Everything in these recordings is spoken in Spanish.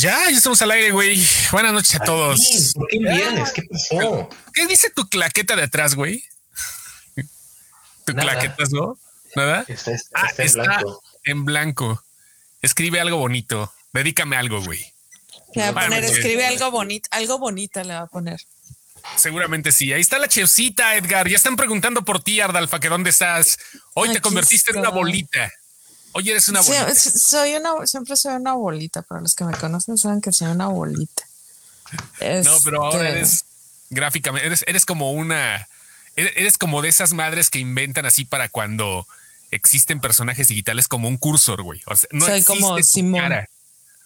Ya, ya estamos al aire, güey. Buenas noches a todos. ¿Por qué vienes? ¿Qué pasó? ¿Qué dice tu claqueta de atrás, güey? ¿Tu Nada. claqueta, no? ¿Nada? Está, está- Ah, está en está blanco. en blanco. Escribe algo bonito. Dedícame algo, güey. Le va a poner, escribe algo bonito, algo bonito le va a poner. Seguramente sí. Ahí está la chefcita, Edgar. Ya están preguntando por ti, Ardalfa, que dónde estás. Hoy te convertiste en una bolita. Hoy eres una bolita. soy una, siempre soy una bolita, para los que me conocen saben que soy una bolita. No, pero ahora Este, eres gráficamente, eres, eres como una, eres, como de esas madres que inventan así para cuando existen personajes digitales como un cursor, güey. O sea, no Soy existe como tu Simón. cara.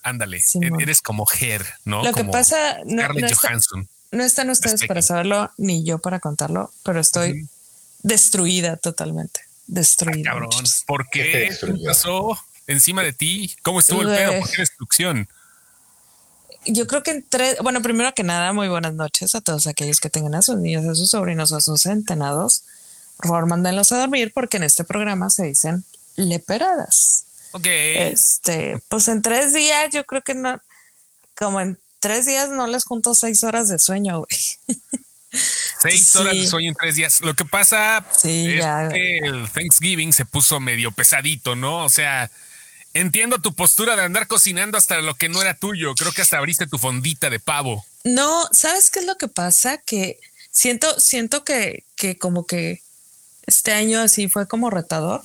Ándale, Simón. e- eres como Her, ¿no? Lo que pasa, no, no está- Johansson. no están ustedes para saberlo, ni yo para contarlo, pero estoy destruida totalmente. Destruida. Cabrón, muchachos. ¿por ¿Qué pasó encima de ti? ¿Cómo estuvo el pedo? ¿Por qué destrucción? Yo creo que en tres, bueno, primero que nada, muy buenas noches a todos aquellos que tengan a sus niños, a sus sobrinos o a sus centenados. Por favor, mándenlos a dormir porque en este programa se dicen leperadas. Ok. Este, pues en tres días, yo creo que no, como en tres días no les junto seis horas de sueño, güey. Seis sí. horas de sueño en tres días. Lo que pasa Sí, es ya. que el Thanksgiving se puso medio pesadito, ¿no? O sea, entiendo tu postura de andar cocinando hasta lo que no era tuyo. Creo que hasta abriste tu fondita de pavo. No, ¿sabes qué es lo que pasa? Que siento, siento que, que como que este año así fue como retador.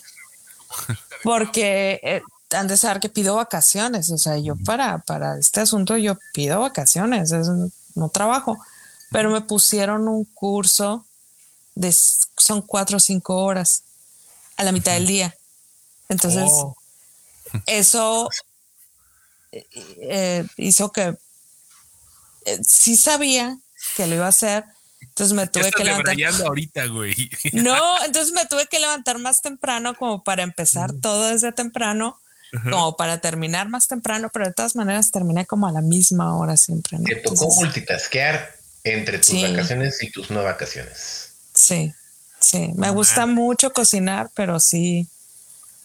Porque eh, han de saber que pido vacaciones. O sea, yo para, para este asunto yo pido vacaciones, es- no trabajo. Pero me pusieron un curso de son cuatro o cinco horas a la mitad del día. Entonces, Oh. eso eh, eh, hizo que eh, sí sabía que lo iba a hacer. Entonces me tuve que levantar. ahorita, güey. No, entonces me tuve que levantar más temprano como para empezar todo desde temprano, como para terminar más temprano, pero de todas maneras terminé como a la misma hora siempre. ¿no? Te tocó Entonces, multitasquear entre tus Sí. vacaciones y tus no vacaciones. sí, sí, me gusta mucho cocinar, pero sí,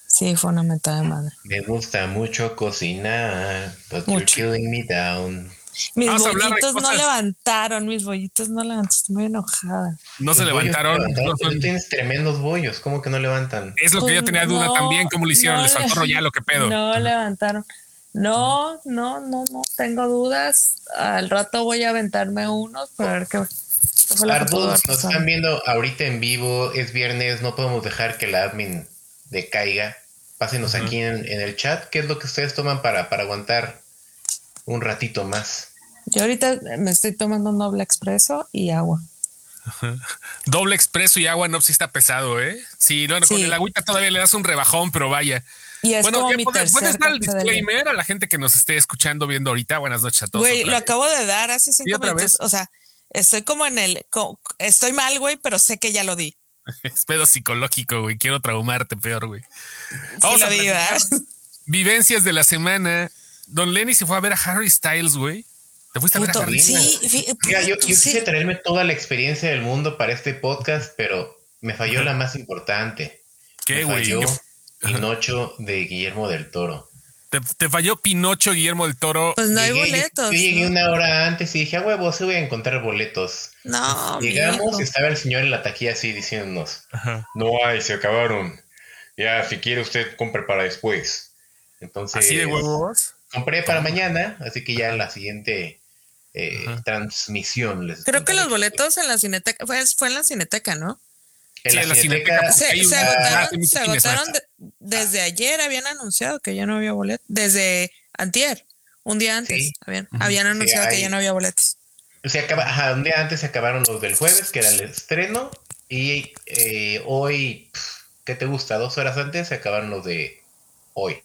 sí, fue una mentada de madre. Me gusta mucho cocinar, but Mucho. you're killing me down. Mis Vamos bollitos no levantaron, mis bollitos no levantaron, estoy muy enojada. No se levantaron. levantaron, no son- tienes tremendos bollos, ¿cómo que no levantan? Es lo que yo Pues tenía duda también. ¿Cómo lo hicieron? no Les faltó le- rollo, qué pedo. No levantaron. No, no, no, no, tengo dudas. Al rato voy a aventarme unos para ver qué, haber nos están viendo ahorita en vivo, es viernes, no podemos dejar que la admin decaiga. Pásenos aquí en, en el chat, ¿qué es lo que ustedes toman para, para aguantar un ratito más? Yo ahorita me estoy tomando un doble expreso y agua. Doble expreso y agua no, sí está pesado, ¿eh? Sí, bueno, con Sí. el agüita todavía le das un rebajón, pero vaya. Y es bueno, como ¿qué mi puedes, puedes dar el disclaimer a la gente que nos esté escuchando, viendo ahorita. Buenas noches a todos. Güey, lo vez. acabo de dar hace ¿Y cinco otra minutos. vez? O sea, estoy como en el. estoy mal, güey, pero sé que ya lo di. Es pedo psicológico, güey. Quiero traumarte peor, güey. Sí Vamos lo a di. Vivencias de la semana. Don Lenny se fue a ver a Harry Styles, güey. ¿Te fuiste a ver a Harry? sí, Mira, yo, yo sí. quise traerme toda la experiencia del mundo para este podcast, pero me falló la más importante. ¿Qué, güey? Falló ¿Qué- Pinocho de Guillermo del Toro. Te, te falló Pinocho Guillermo del Toro. Pues no hay boletos. Yo llegué ¿no? una hora antes y dije, a huevo, sí voy a encontrar boletos. No, Llegamos y estaba el señor en la taquilla así diciéndonos, Ajá. no hay, se acabaron. Ya, si quiere usted, compre para después. Entonces, Así de huevos. compré para mañana, así que ya en la siguiente eh, transmisión les Creo que los boletos en la cineteca, fue, fue en la cineteca, ¿no? En Sí, la en la Cineteca- Cineteca, Se, se una- agotaron, muchos se agotaron de- desde ayer, habían anunciado que ya no había boletos. Desde antier, un día antes, Sí. habían, habían anunciado que hay- ya no había boletos. Se acaba, ajá, un día antes se acabaron los del jueves, que era el estreno, y eh, hoy, ¿qué te gusta? Dos horas antes se acabaron los de hoy.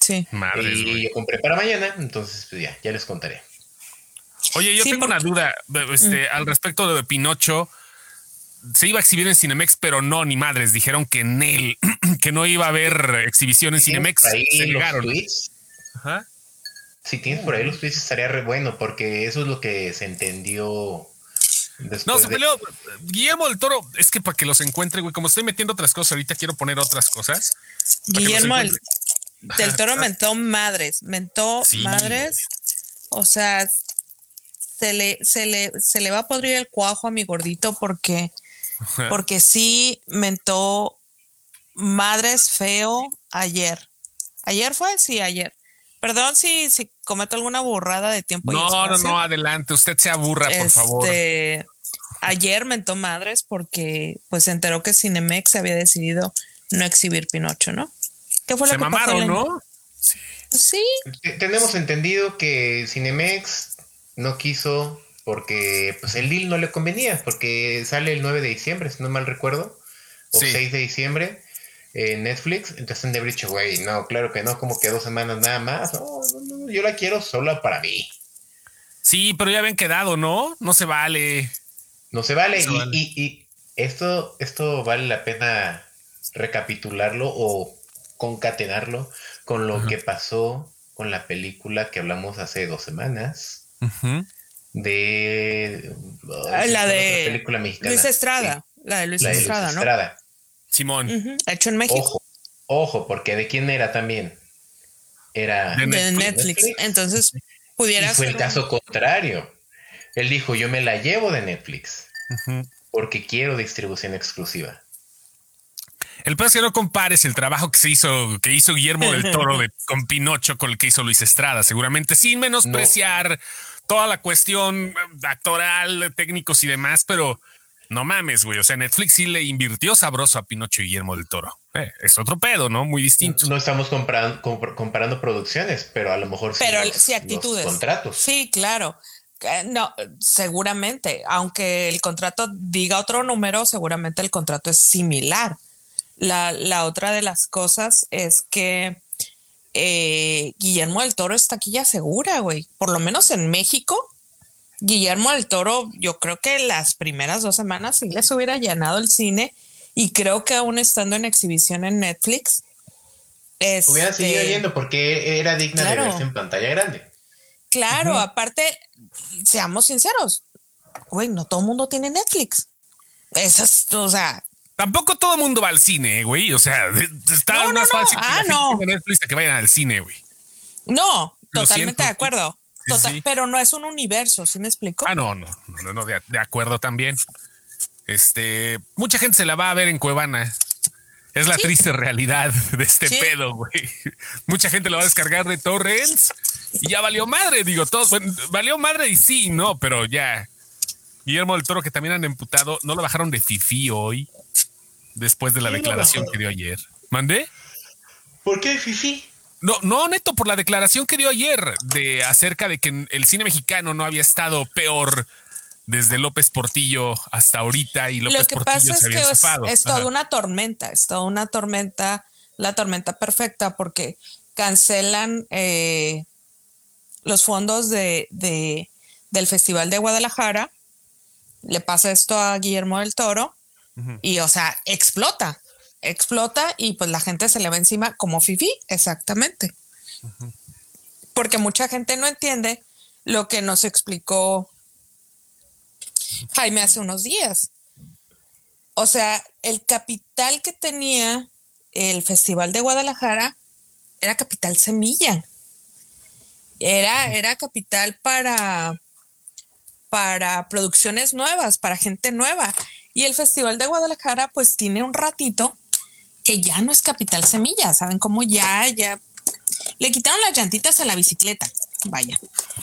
Sí. Madres, y yo compré para mañana, entonces pues ya, ya les contaré. Oye, yo Sí, tengo porque- una duda este, al respecto de Pinocho. Se iba a exhibir en Cinemex, pero no, ni madres. Dijeron que en él, que no iba a haber exhibición en Cinemex. por ahí Se los negaron. tweets, Ajá. si tienes por ahí los tweets estaría re bueno, porque eso es lo que se entendió después No, se de- peleó. Guillermo del Toro, es que para que los encuentre, güey, como estoy metiendo otras cosas ahorita, quiero poner otras cosas. Guillermo, el, encuentre. del Toro mentó madres, mentó madres. O sea, se le, se le, se le va a podrir el cuajo a mi gordito porque, porque sí mentó madres feo ayer. ¿Ayer fue? Sí, ayer. Perdón si, si cometo alguna burrada de tiempo. No, no, no, adelante. Usted se aburra, por favor. Este, ayer mentó madres porque pues se enteró que Cinemex había decidido no exhibir Pinocho, ¿no? ¿Qué fue lo se que mamaron, ¿no? Sí. sí. Tenemos entendido que Cinemex no quiso porque pues el deal no le convenía, porque sale el 9 de diciembre, si no mal recuerdo, o 6 de diciembre en Netflix, entonces han de haber dicho, güey, no, claro que no, como que dos semanas nada más, no, no, yo la quiero sola para mí. Sí, pero ya habían quedado, ¿no? No se vale. No se vale. y, Y, esto, esto vale la pena recapitularlo o concatenarlo con lo que pasó con la película que hablamos hace dos semanas. De ah, la de película mexicana. Luis Estrada. La de Luis Estrada, ¿no? Simón. Hecho en México. Ojo, ojo, porque ¿de quién era también? Era de Netflix. Entonces, pudiera y Fue el caso contrario. Él dijo, yo me la llevo de Netflix porque quiero distribución exclusiva. El peor es que no compares el trabajo que se hizo, que hizo Guillermo del Toro de, con Pinocho con el que hizo Luis Estrada, seguramente sin menospreciar toda la cuestión actoral, técnicos y demás, pero no mames, güey. O sea, Netflix sí le invirtió sabroso a Pinocho y Guillermo del Toro. Eh, es otro pedo, ¿no? Muy distinto. No, estamos comparando, comparando producciones, pero a lo mejor pero sí, actitudes. contratos. Sí, claro. Eh, no, seguramente, aunque el contrato diga otro número, seguramente el contrato es similar. La, la otra de las cosas es que eh, Guillermo del Toro está aquí ya segura, güey. Por lo menos en México, Guillermo del Toro, yo creo que las primeras dos semanas sí les hubiera llenado el cine y creo que aún estando en exhibición en Netflix. hubiera seguido este, yendo porque era digna de verse en pantalla grande. Claro, aparte, seamos sinceros, güey, no todo el mundo tiene Netflix. Eso es, o sea. Tampoco todo el mundo va al cine, güey. O sea, está más fácil que, ah, no. Netflix que vayan al cine, güey. No, totalmente de acuerdo pero no es un universo, ¿sí me explico? Ah, no, no, no, no, de, acuerdo también. Este, mucha gente se la va a ver en Cuevana. Es la triste realidad de este pedo, güey. Mucha gente lo va a descargar de torrents y ya valió madre, digo, todo, valió madre y sí, no, pero ya. Guillermo del Toro, que también han emputado, no lo bajaron de Fifi hoy, después de la declaración que dio ayer. ¿Mandé? ¿Por qué Fifi? No, no, neto, por la declaración que dio ayer de acerca de que el cine mexicano no había estado peor desde López Portillo hasta ahorita y López Lo que Portillo pasa es que es, toda una tormenta, es toda una tormenta, la tormenta perfecta, porque cancelan eh, los fondos de, del Festival de Guadalajara, le pasa esto a Guillermo del Toro y, o sea, explota explota y pues la gente se le va encima como Fifi, exactamente. Porque mucha gente no entiende lo que nos explicó Jaime hace unos días. O sea, el capital que tenía el Festival de Guadalajara era capital semilla. Era, era capital para, para producciones nuevas, para gente nueva. Y el Festival de Guadalajara pues tiene un ratito que ya no es Capital Semilla, ¿saben cómo ya, ya le quitaron las llantitas a la bicicleta? Vaya.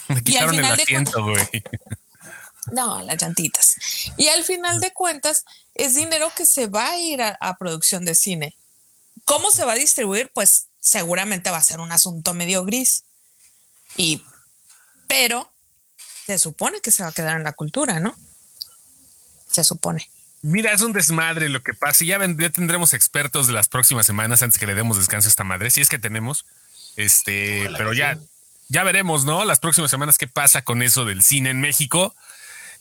Le quitaron y al final el asiento, güey. No, las llantitas. Y al final de cuentas, es dinero que se va a ir a, producción de cine. ¿Cómo se va a distribuir? Pues seguramente va a ser un asunto medio gris. Y, pero se supone que se va a quedar en la cultura, ¿no? Se supone. Mira, es un desmadre lo que pasa. Ya, ya tendremos expertos de las próximas semanas antes que le demos descanso a esta madre. Si es que tenemos. Este, pero ya, ya veremos, ¿no? Las próximas semanas qué pasa con eso del cine en México.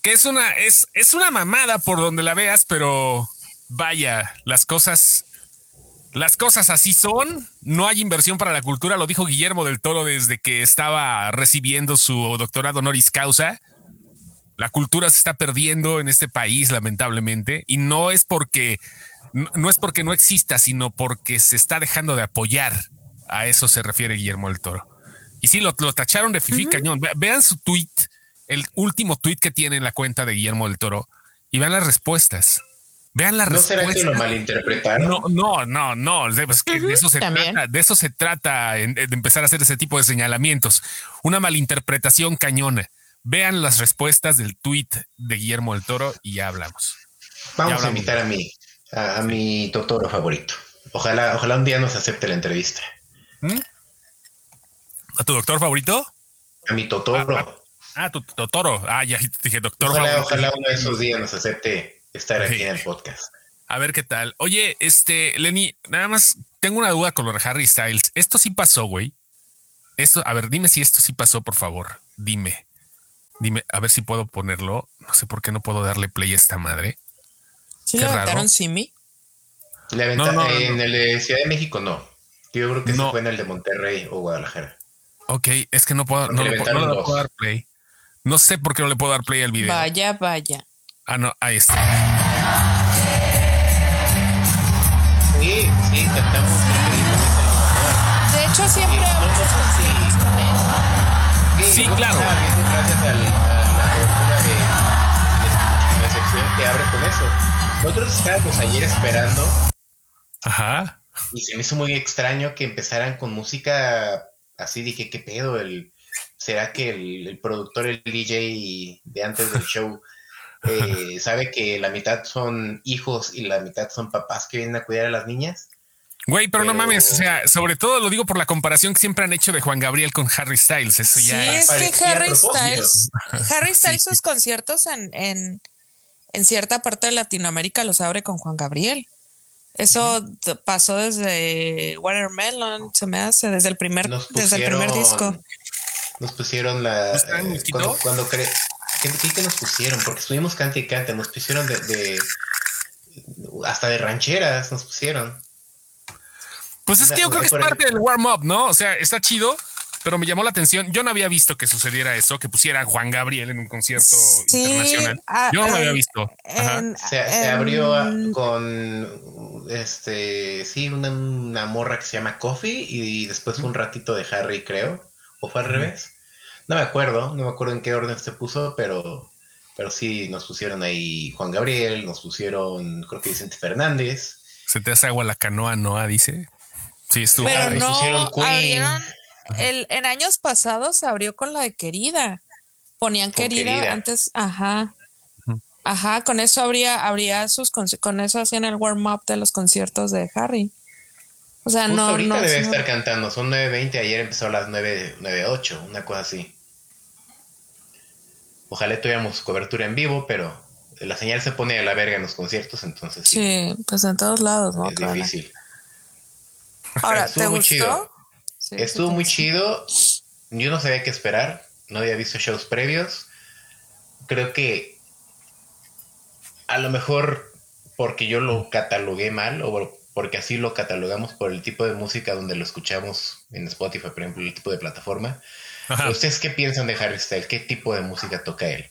Que es una, es, es una mamada por donde la veas, pero vaya, las cosas, las cosas así son. No hay inversión para la cultura, lo dijo Guillermo del Toro desde que estaba recibiendo su doctorado honoris causa la cultura se está perdiendo en este país, lamentablemente, y no es porque no, es porque no exista, sino porque se está dejando de apoyar. A eso se refiere Guillermo del Toro. Y sí, lo, tacharon de Fifi Cañón. vean su tweet, el último tweet que tiene en la cuenta de Guillermo del Toro y vean las respuestas. Vean las respuestas. ¿No será que lo malinterpretaron? No, no, no, no. de eso se trata. De eso se trata de empezar a hacer ese tipo de señalamientos. Una malinterpretación cañona. Vean las respuestas del tweet de Guillermo del Toro y ya hablamos. Vamos a invitar a mi, a, mi Totoro favorito. Ojalá, ojalá un día nos acepte la entrevista. ¿Mm? ¿A tu doctor favorito? A mi Totoro. Ah, ah tu Totoro. Ah, ya dije doctor ojalá, favorito. Ojalá uno de esos días nos acepte estar aquí en el podcast. A ver qué tal. Oye, este, Lenny, nada más tengo una duda con lo de Harry Styles. Esto sí pasó, güey. Esto, a ver, dime si esto sí pasó, por favor. Dime. Dime, a ver si puedo ponerlo. No sé por qué no puedo darle play a esta madre. ¿Sí le aventaron Simi? Le aventaron en el de Ciudad de México, no. Yo creo que no. fue en el de Monterrey o Guadalajara. Ok, es que no puedo, no, le, puedo, dar play. No sé por qué no le puedo dar play al video. Vaya, vaya. Ah, no, ahí está. Sí, sí, cantamos. De hecho, siempre Sí, claro. A la la sección que abre con eso. Nosotros estábamos ayer esperando. Ajá. Y se me hizo muy extraño que empezaran con música así. Dije, ¿qué pedo? El, ¿Será que el, productor, el DJ de antes del show, eh, sabe que la mitad son hijos y la mitad son papás que vienen a cuidar a las niñas? Güey, pero, no mames, o sea, sobre todo lo digo por la comparación que siempre han hecho de Juan Gabriel con Harry Styles. Eso ya sí, es que Harry Styles, Harry Styles sus conciertos en, en, en, cierta parte de Latinoamérica los abre con Juan Gabriel. Eso pasó desde Watermelon, se me hace, desde el primer, desde el primer disco. Nos pusieron la eh, cuando, cuando ¿qué, ¿qué, nos pusieron? Porque estuvimos cante y cante, nos pusieron de, de hasta de rancheras nos pusieron. Pues es que yo creo que es parte del warm-up, ¿no? O sea, está chido, pero me llamó la atención. Yo no había visto que sucediera eso, que pusiera Juan Gabriel en un concierto internacional. Ah, yo no lo había visto. se, abrió con este, sí, una, morra que se llama Coffee y después un ratito de Harry, creo. ¿O fue al revés? No me acuerdo, no me acuerdo en qué orden se puso, pero, pero sí nos pusieron ahí Juan Gabriel, nos pusieron, creo que Vicente Fernández. Se te hace agua la canoa, Noah, dice. Sí, estuvo. Pero no abrieron, el, en años pasados se abrió con la de Querida. Ponían querida, antes, ajá. Ajá, con eso habría, habría sus con eso hacían el warm up de los conciertos de Harry. O sea, no. Ahorita debe estar cantando, son 9.20, ayer empezó a las 9.08, una cosa así. Ojalá tuviéramos cobertura en vivo, pero la señal se pone a la verga en los conciertos, entonces sí. Sí, pues en todos lados, ¿no? Es difícil. Ahora, ¿te muy Chido. Estuvo muy chido. Yo no sabía qué esperar. No había visto shows previos. Creo que a lo mejor porque yo lo catalogué mal o porque así lo catalogamos por el tipo de música donde lo escuchamos en Spotify, por ejemplo, el tipo de plataforma. ¿Ustedes qué piensan de Harry Styles? ¿Qué tipo de música toca él?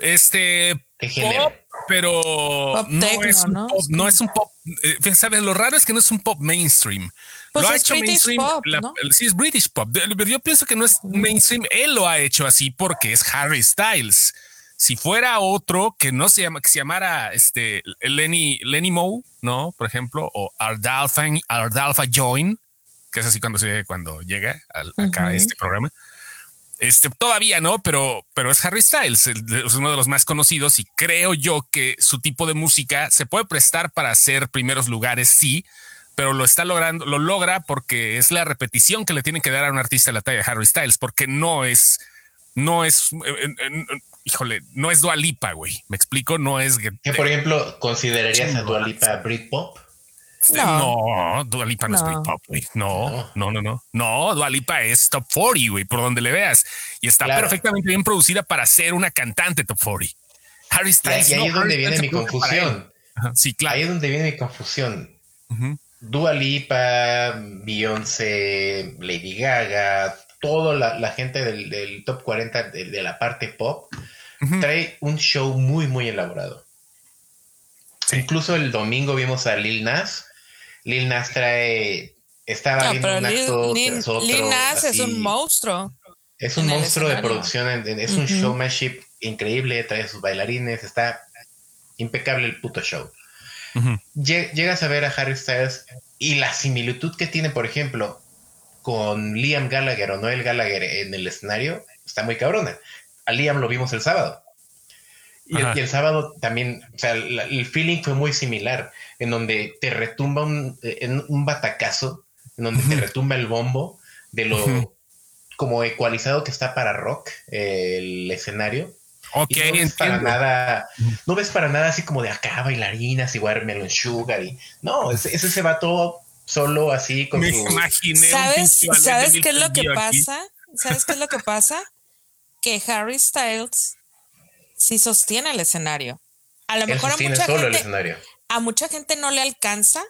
Este pop, pero no, es un Pop, no es un pop. Eh, ¿Sabes? Lo raro es que no es un pop mainstream. Pues lo ha hecho mainstream. Sí, es British pop. Pero yo pienso que no es mainstream. Él lo ha hecho así porque es Harry Styles. Si fuera otro que no se llama, que se llamara este Lenny, Lenny Moe, ¿no? Por ejemplo, o Ardalfa, Ardalfa Join, que es así cuando se cuando llega al, acá a este programa este, todavía no, pero, pero es Harry Styles, es uno de los más conocidos y creo yo que su tipo de música se puede prestar para hacer primeros lugares, sí, pero lo está logrando, lo logra porque es la repetición que le tienen que dar a un artista de la talla de Harry Styles, porque no es, no es, eh, híjole, no es Dualipa, güey. Me explico, no es. Que, por ejemplo, ¿considerarías a Dualipa Britpop? No, no Dualipa no, es Britpop, güey. No, no, no, no. No, Dualipa es top 40, güey, por donde le veas. Y está perfectamente bien producida para ser una cantante top 40. Harry Styles. Y, ahí es donde viene mi confusión. Sí, claro. Ahí es donde viene mi confusión. Dua Lipa, Beyoncé, Lady Gaga, toda la, gente del, top 40 de, la parte pop, trae un show muy, muy elaborado. Incluso el domingo vimos a Lil Nas Lil Nas trae Estaba viendo un acto tras otro. Lil Nas es un monstruo. Es un monstruo de producción, es un showmanship increíble, trae sus bailarines, está impecable el puto show. Llegas a ver a Harry Styles y la similitud que tiene, por ejemplo, con Liam Gallagher o Noel Gallagher en el escenario, está muy cabrona. A Liam lo vimos el sábado. Y el, sábado también, o sea, el feeling fue muy similar, en donde te retumba un, en un batacazo, en donde te retumba el bombo de lo como ecualizado que está para rock el escenario. Ok, no ves para nada, no ves para nada así como de acá bailarinas y Watermelon Sugar y no, ese, ese se va todo solo así con Me su... imaginé ¿Sabes, ¿sabes qué es lo que pasa? ¿Sabes qué es lo que pasa? Que Harry Styles sí sostiene el escenario. A lo mejor a mucha solo gente, el escenario. a mucha gente no le alcanza.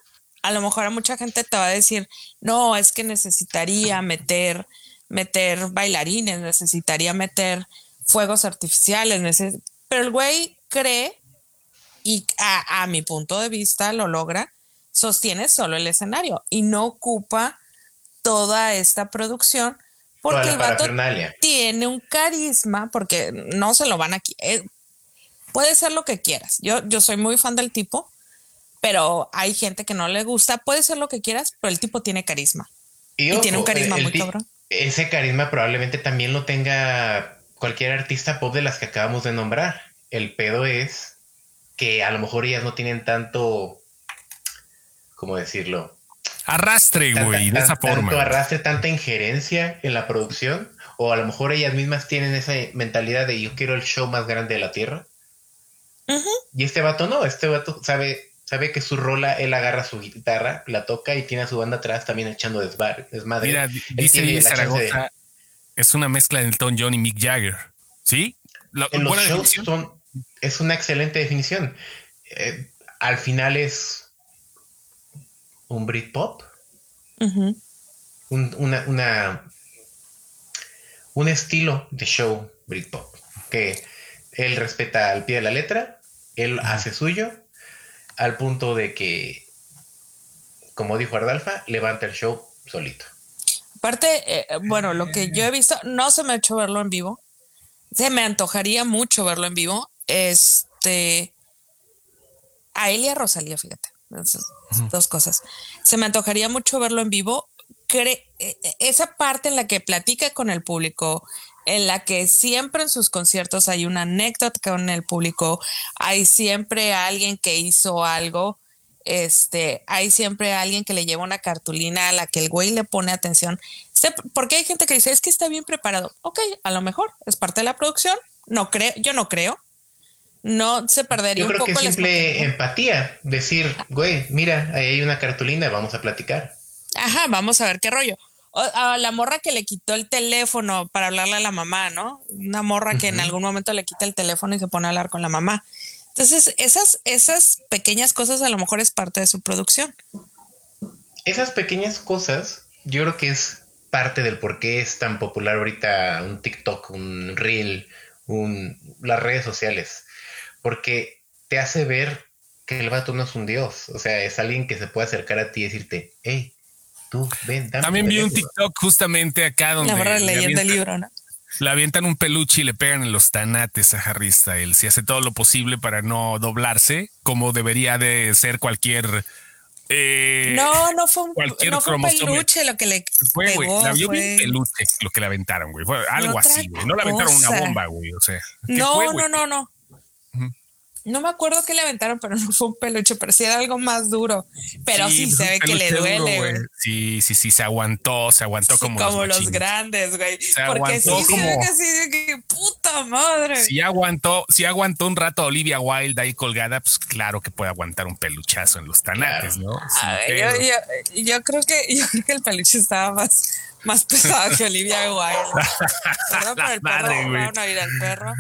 A lo mejor a mucha gente te va a decir, no, es que necesitaría meter, meter bailarines, necesitaría meter fuegos artificiales, pero el güey cree y a, a, mi punto de vista lo logra, sostiene solo el escenario y no ocupa toda esta producción porque el vato tiene un carisma, porque no se lo van a... Eh, puede ser lo que quieras. Yo, yo soy muy fan del tipo, pero hay gente que no le gusta. Puede ser lo que quieras, pero el tipo tiene carisma. Y, tiene un carisma muy cabrón. Ese carisma probablemente también lo tenga cualquier artista pop de las que acabamos de nombrar. El pedo es que a lo mejor ellas no tienen tanto, ¿cómo decirlo? Arrastre, güey, de esa forma. Tanto arrastre, tanta injerencia en la producción, o a lo mejor ellas mismas tienen esa mentalidad de yo quiero el show más grande de la tierra. Y este vato no, este vato sabe, sabe que su rola, él agarra su guitarra, la toca y tiene a su banda atrás también echando desmadre. Mira, dice Zaragoza, es una mezcla de Elton John y Mick Jagger. ¿Sí? en los shows es una excelente definición. Eh, al final es un Britpop. un, una, una, un estilo de show Britpop que él respeta al pie de la letra, él hace suyo, al punto de que, como dijo Ardalfa, levanta el show solito. Aparte, eh, bueno, lo que yo he visto, no se me ha hecho verlo en vivo. Se me antojaría mucho verlo en vivo. Este. A él y a Rosalía, fíjate. Dos cosas. Se me antojaría mucho verlo en vivo. Cre e, e, esa parte en la que platica con el público, en la que siempre en sus conciertos hay una anécdota con el público, hay siempre alguien que hizo algo este, hay siempre alguien que le lleva una cartulina a la que el güey le pone atención. Porque hay gente que dice, es que está bien preparado. Ok, a lo mejor es parte de la producción. No creo, yo no creo. No se perdería yo creo que es simple empatía. Decir, güey, mira, ahí hay una cartulina, vamos a platicar. Ajá, vamos a ver qué rollo. a la morra que le quitó el teléfono para hablarle a la mamá, ¿no? Una morra que en algún momento le quita el teléfono y se pone a hablar con la mamá. Entonces, esas, esas pequeñas cosas a lo mejor es parte de su producción. Esas pequeñas cosas, yo creo que es parte del por qué es tan popular ahorita un TikTok, un Reel, un, las redes sociales. Porque te hace ver que el vato no es un dios. O sea, es alguien que se puede acercar a ti y decirte, hey, tú, ven, dame También vi un TikTok justamente acá donde. La verdad, leyendo el libro, ¿no? Le avientan un peluche y le pegan en los tanates a Harry Styles si hace todo lo posible para no doblarse, como debería de ser cualquier. Eh, no, no fue un, no fue un peluche lo que le fue, pegó, la, fue... peluche lo que le aventaron, güey. Fue algo así, güey. No le aventaron una bomba, güey. O sea. No, fue, no, no, no. No me acuerdo qué le aventaron, pero no fue un peluche, pero sí era algo más duro. Pero sí, pues, se ve que le duele. sí, sí, sí, se aguantó, se aguantó como, como los, grandes, güey. Porque sí, como... así de que puta madre. Si aguantó, si aguantó un rato Olivia Wilde ahí colgada, pues claro que puede aguantar un peluchazo en los tanates, ¿no? yo, yo, creo que, yo creo que el peluche estaba más más pesada que Olivia Wilde. Perdón por el Madre, perro, ir al perro.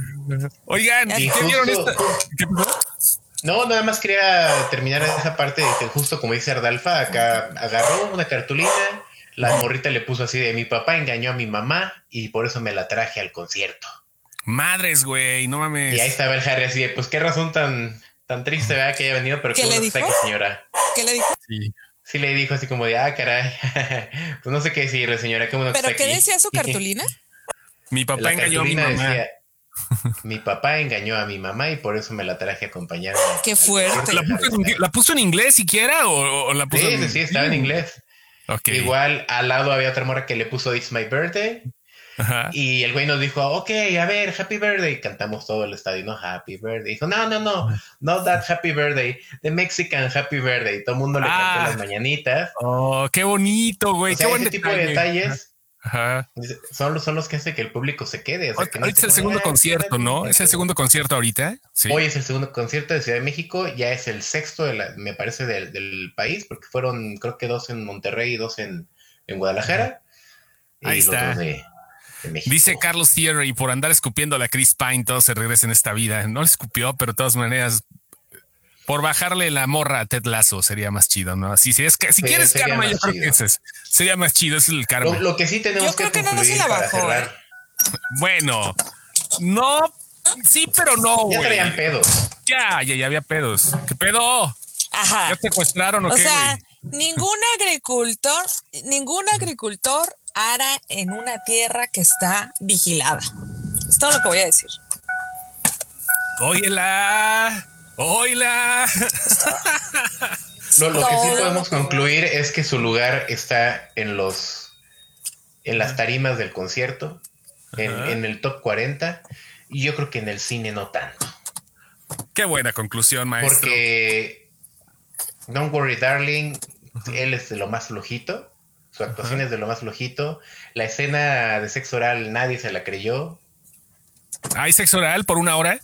Oigan, ¿qué vieron esto? ¿Qué No, nada más quería terminar esa parte de que justo como dice Ardalfa, acá agarró una cartulina, la morrita le puso así de mi papá engañó a mi mamá y por eso me la traje al concierto. Madres, güey, no mames. Y ahí estaba el Harry así de, pues qué razón tan, tan triste, ¿verdad? Que haya venido, pero ¿Qué le dijo? señora. ¿Qué le dijo? Sí. Sí le dijo así como de, ah, caray, pues no sé qué decirle, señora, qué bueno ¿Pero qué decía su cartulina? mi papá engañó a mi mamá. mi papá engañó a mi mamá y por eso me la traje a acompañar. Qué fuerte. ¿La puso, en, inglés siquiera o, la puso sí, en... Sí, estaba en inglés. Igual al lado había otra morra que le puso It's My Birthday. Y el güey nos dijo, ok, a ver, Happy Birthday. Cantamos todo el estadio, no Happy Birthday. Dijo, no, no, no, no that Happy Birthday, the Mexican Happy Birthday. Todo el mundo le cantó ah. las mañanitas. Oh, qué bonito, güey. qué buen tipo de detalles. Son, son los que hacen que el público se quede. O es el segundo concierto, ¿no? Es el segundo concierto ahorita. Hoy es el segundo concierto de Ciudad de México, ya es el sexto, de la, me parece, del, país, porque fueron, creo que dos en Monterrey y dos en, Guadalajara. Ahí está. Dice Carlos Thierry, por andar escupiendo a la Chris Pine, todo se regresa en esta vida. No le escupió, pero de todas maneras, por bajarle la morra a Ted Lasso sería más chido, ¿no? Si, si, es que, si quieres karma, yo creo que ese es, sería más chido, es el karma. Lo, que sí tenemos yo creo que, no, no se la bajó. Bueno, no, sí, pero no, güey. Ya traían pedos. Ya, ya, ya había pedos. ¿Qué pedo? Ajá. ¿Ya secuestraron o, o qué, sea, ningún agricultor, ningún agricultor ara en una tierra que está vigilada. Es todo lo que voy a decir. Óyela. ¡Hola! lo que sí podemos concluir es que su lugar está en los en las tarimas del concierto, en, el top 40, y yo creo que en el cine no tanto. Qué buena conclusión, maestro. Porque Don't Worry Darling, él es de lo más flojito, su actuación es de lo más flojito, la escena de sexo oral nadie se la creyó. ¿Hay sexo oral por una hora?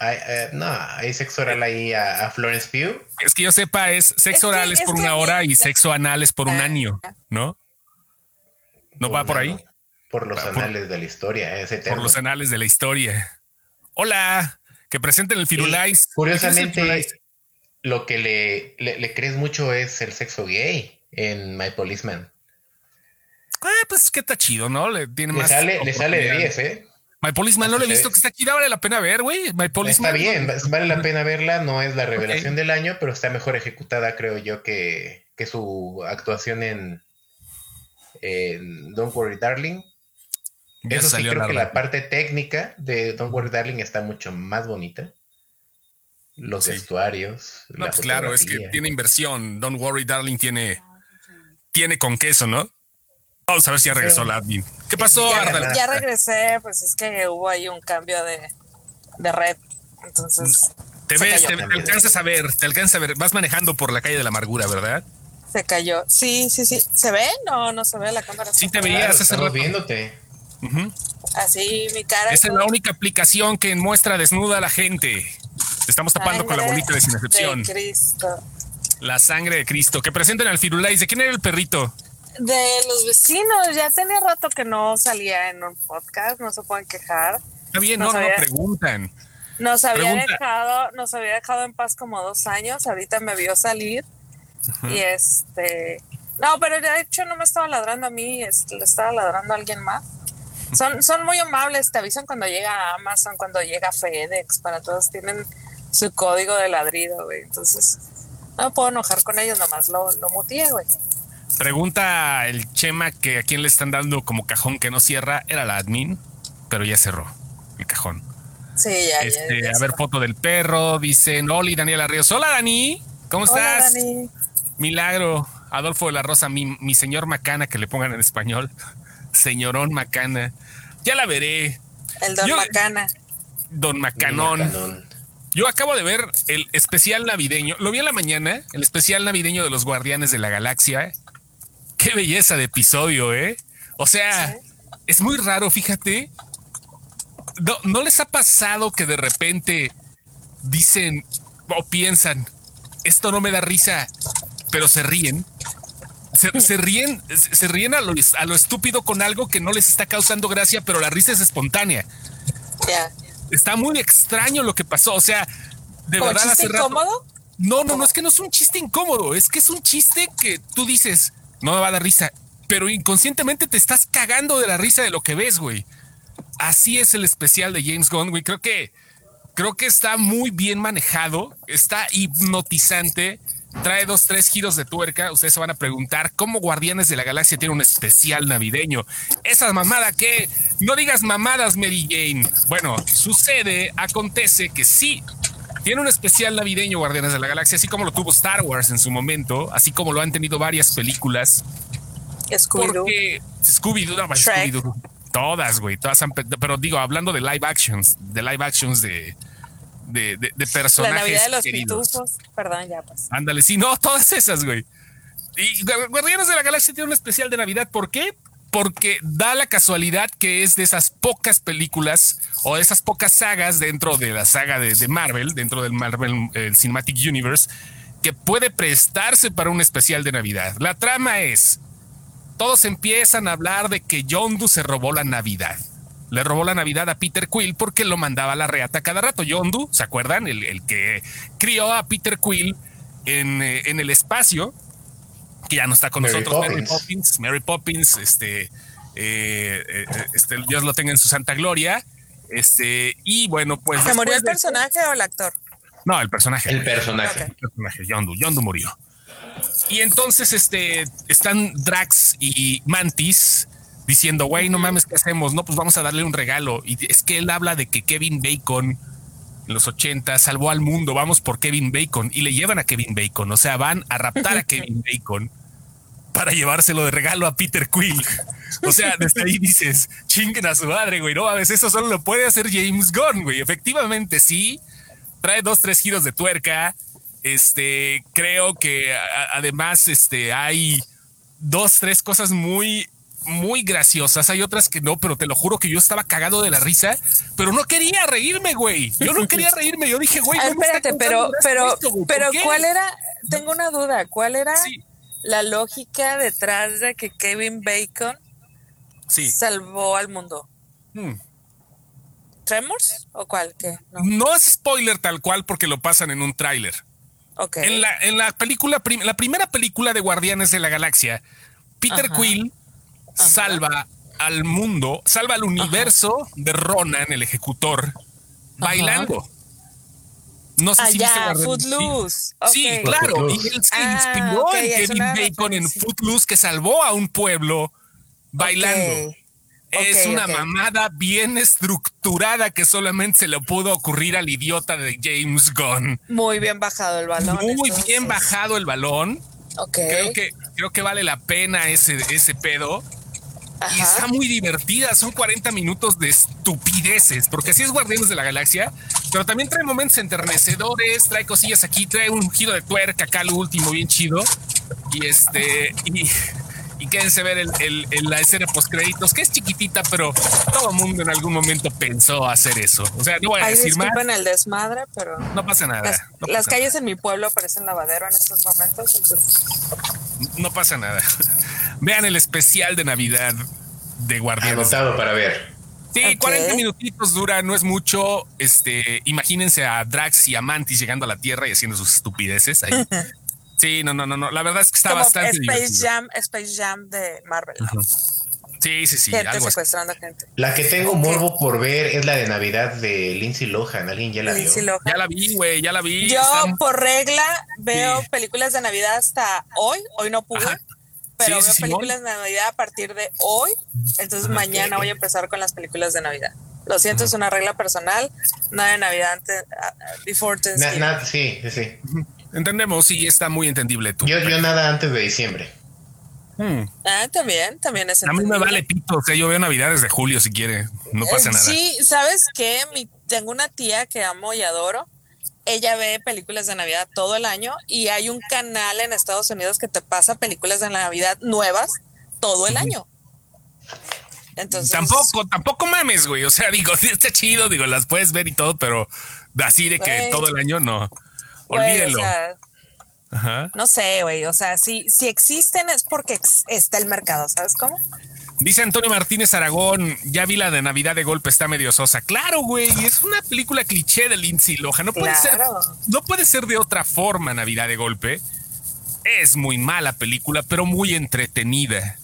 Eh, no, hay sexo oral ahí a, Florence Pugh. Es que yo sepa, es sexo oral es por una hora y sexo anal es por un año, ¿no? ¿No va por ahí? Por los anales de la historia, ese Por los anales de la historia. Hola, que presenten el Firulais. curiosamente, lo que le, le, crees mucho es el sexo gay en My Policeman. Eh, pues que está chido, ¿no? Le, tiene más sale, le sale de 10, ¿eh? My Policeman no lo he visto, que está aquí, vale la pena ver, güey. My Policeman. Está bien, vale la pena verla, no es la revelación del año, pero está mejor ejecutada, creo yo, que, que su actuación en, Don't Worry Darling. Eso sí, creo que la parte técnica de Don't Worry Darling está mucho más bonita. Los vestuarios. No, pues claro, es que tiene inversión. Don't Worry Darling tiene, tiene con queso, ¿no? Vamos a ver si ya regresó la admin. ¿Qué pasó, ya, Ya regresé, pues es que hubo ahí un cambio de, red. Entonces. Te ves, te, alcanzas a ver, te alcanzas a ver. Vas manejando por la calle de la amargura, ¿verdad? Se cayó. Sí, sí, sí. ¿Se ve? No, no se ve la cámara. Sí, te veías hace rato. viéndote. Así, mi cara. Esa es la única aplicación que muestra desnuda a la gente. Te estamos tapando con la bolita de sin excepción. De Cristo. La sangre de Cristo. Que presenten al Firulais. ¿De quién era el perrito? de los vecinos. Ya tenía rato que no salía en un podcast, no se pueden quejar. Está bien, no, no, preguntan. Nos había dejado, nos había dejado en paz como dos años, ahorita me vio salir y este, no, pero de hecho no me estaba ladrando a mí, le estaba ladrando a alguien más. Son, son muy amables, te avisan cuando llega Amazon, cuando llega FedEx, para todos tienen su código de ladrido, güey. Entonces, no me puedo enojar con ellos, nomás lo, lo mutié, güey. Pregunta el Chema que a quién le están dando como cajón que no cierra. Era la admin, pero ya cerró el cajón. Sí, ya. Este, a ver, foto del perro. Dice Noli, Daniela Ríos. Hola, Dani. ¿Cómo Hola, estás? Dani. Milagro. Adolfo de la Rosa, mi, mi señor Macana, que le pongan en español. Señorón Macana. Ya la veré. El Don Macana. Don Macanón. Yo acabo de ver el especial navideño. Lo vi en la mañana, el especial navideño de los Guardianes de la Galaxia qué belleza de episodio, ¿eh? O sea, es muy raro, fíjate. No, les ha pasado que de repente dicen o piensan, esto no me da risa, pero se ríen? Se, ríen, se, ríen a lo, a lo, estúpido con algo que no les está causando gracia, pero la risa es espontánea. Está muy extraño lo que pasó. O sea, de verdad. Chiste incómodo? No, no, no es que no es un chiste incómodo, es que es un chiste que tú dices, no me va a dar risa, pero inconscientemente te estás cagando de la risa de lo que ves, güey. Así es el especial de James Gunn, güey. Creo que, creo que está muy bien manejado, está hipnotizante. Trae dos, tres giros de tuerca. Ustedes se van a preguntar cómo Guardianes de la Galaxia tiene un especial navideño. Esa mamada que no digas mamadas, Mary Jane. Bueno, sucede, acontece que sí. Tiene un especial navideño Guardianes de la Galaxia, así como lo tuvo Star Wars en su momento, así como lo han tenido varias películas. Scooby-Doo. Scooby-Doo, no, Scooby-Doo. Todas, güey, todas han, pero digo, hablando de live actions, de live actions de, de, de, personajes. La Navidad de los pitufos. Perdón, ya pues. Ándale, sí, no, todas esas, güey. Y Guardianes de la Galaxia tiene un especial de Navidad. ¿Por qué? Porque da la casualidad que es de esas pocas películas o de esas pocas sagas dentro de la saga de, Marvel, dentro del Marvel Cinematic Universe, que puede prestarse para un especial de Navidad. La trama es, todos empiezan a hablar de que Yondu se robó la Navidad le robó la Navidad a Peter Quill porque lo mandaba a la reata cada rato. Yondu, ¿se acuerdan? El, que crió a Peter Quill en, eh, en, el espacio, que ya no está con nosotros, Mary Poppins, Mary Poppins, este, eh, eh, este, Dios lo tenga en su santa gloria. Este, y bueno, pues. ¿Se murió el personaje o el actor? No, el personaje. El personaje. El personaje, Yondu. Yondu murió. Y entonces este, están Drax y Mantis diciendo, güey, no mames, ¿qué hacemos? No, pues vamos a darle un regalo. Y es que él habla de que Kevin Bacon en los 80 salvó al mundo, vamos por Kevin Bacon y le llevan a Kevin Bacon, o sea, van a raptar a Kevin Bacon para llevárselo de regalo a Peter Quill. O sea, desde ahí dices, chinguen a su madre, güey, no a veces eso solo lo puede hacer James Gunn, güey. Efectivamente, sí, trae dos, tres giros de tuerca. Este, creo que además, este, hay dos, tres cosas muy muy graciosas, hay otras que no, pero te lo juro que yo estaba cagado de la risa, pero no quería reírme, güey. Yo no quería reírme, yo dije, güey, no espérate, pero, pero, pero, ¿cuál era? Tengo una duda, ¿cuál era la lógica detrás de que Kevin Bacon salvó al mundo? Hmm. ¿Tremors o cuál? No. es spoiler tal cual porque lo pasan en un tráiler. Okay. En la, en la película, la primera película de Guardianes de la Galaxia, Peter Quill salva al mundo, salva al universo de Ronan, el ejecutor, bailando. No sé si ya, Footloose. Sí, claro. Y él se ah, inspiró en Kevin Bacon en Footloose, que salvó a un pueblo bailando. es una mamada bien estructurada que solamente se le pudo ocurrir al idiota de James Gunn. Muy bien bajado el balón. Muy bien bajado el balón. Creo que, creo que vale la pena ese, ese pedo. Y está muy divertida. Son 40 minutos de estupideces, porque así es Guardianes de la Galaxia, pero también trae momentos enternecedores, trae cosillas aquí, trae un giro de tuerca acá, lo último, bien chido. Y este, y, y quédense ver el, la escena post créditos, que es chiquitita, pero todo el mundo en algún momento pensó hacer eso. O sea, no voy a Ay, decir más. el desmadre, pero no pasa nada. Las, calles en mi pueblo parecen lavadero en estos momentos, entonces no pasa nada. Vean el especial de Navidad de Guardianes. Anotado para ver. Sí, 40 minutitos dura, no es mucho. Este, imagínense a Drax y a Mantis llegando a la Tierra y haciendo sus estupideces ahí. sí, no, no, no, no. La verdad es que está bastante. Space Jam, Space Jam de Marvel. Sí, sí, sí. Gente secuestrando gente. La que tengo morbo por ver es la de Navidad de Lindsay Lohan. ¿Alguien ya la vio? Ya la vi, güey, ya la vi. Yo, por regla, veo películas de Navidad hasta hoy. Hoy no pude pero veo películas de Navidad a partir de hoy. Entonces mañana voy a empezar con las películas de Navidad. Lo siento, es una regla personal. Nada de Navidad antes, uh, before sí, sí. Entendemos, sí, está muy entendible. Tú. Yo, yo nada antes de diciembre. Hmm. Ah, también, también es. A mí me vale pito, o sea, yo veo Navidad desde julio si quiere, no pasa eh, nada. Sí, ¿sabes qué? Mi, tengo una tía que amo y adoro ella ve películas de Navidad todo el año y hay un canal en Estados Unidos que te pasa películas de Navidad nuevas todo el año. Entonces, tampoco, tampoco mames, güey. O sea, digo, sí está chido, digo, las puedes ver y todo, pero así de que todo el año no. Olvídenlo. No sé, güey. O sea, si, si existen es porque está el mercado, ¿sabes cómo? Dice Antonio Martínez Aragón, ya vi la de Navidad de golpe, está medio sosa. Claro, güey, es una película cliché de Lindsay Lohan. No puede ser, no puede ser de otra forma Navidad de golpe. Es muy mala película, pero muy entretenida.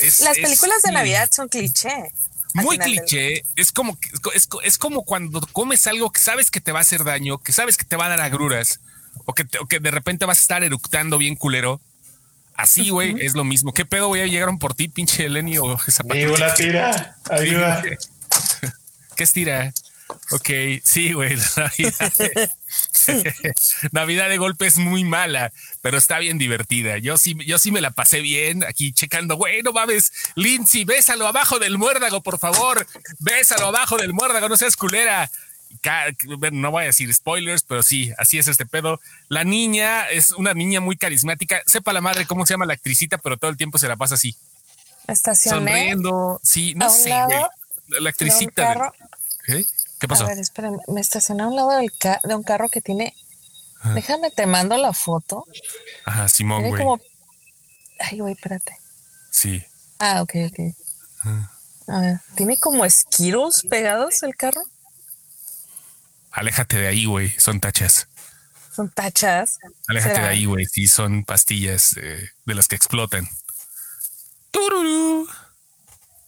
Las películas de Navidad son cliché. Muy cliché. Es como, es, es como cuando comes algo que sabes que te va a hacer daño, que sabes que te va a dar agruras o que, o que de repente vas a estar eructando bien culero. Así, güey, es lo mismo. ¿Qué pedo, güey? Llegaron por ti, pinche Lenny o esa la tira. Ayuda. ¿Qué es tira? Ok, sí, güey. Navidad, Navidad de golpe es muy mala, pero está bien divertida. Yo sí, yo sí me la pasé bien aquí checando. Güey, no mames, Lindsay, bésalo abajo del muérdago, por favor. Bésalo abajo del muérdago, no seas culera. No voy a decir spoilers, pero sí, así es este pedo. La niña es una niña muy carismática. Sepa la madre cómo se llama la actricita, pero todo el tiempo se la pasa así. Estacioné. Sonriendo. Sí, no sé, La actricita. ¿Qué? ¿Qué pasó? A ver, espera, me estacioné a un lado del de un carro que tiene. Déjame, te mando la foto. Ajá, Simón, güey. Como... Ay, güey, espérate. Sí. Ah, ok, ok. A ver, ¿tiene como esquiros pegados el carro? Aléjate de ahí, güey. Son tachas. Son tachas. Aléjate de ahí, güey. Sí, son pastillas eh, de las que explotan. Tururú.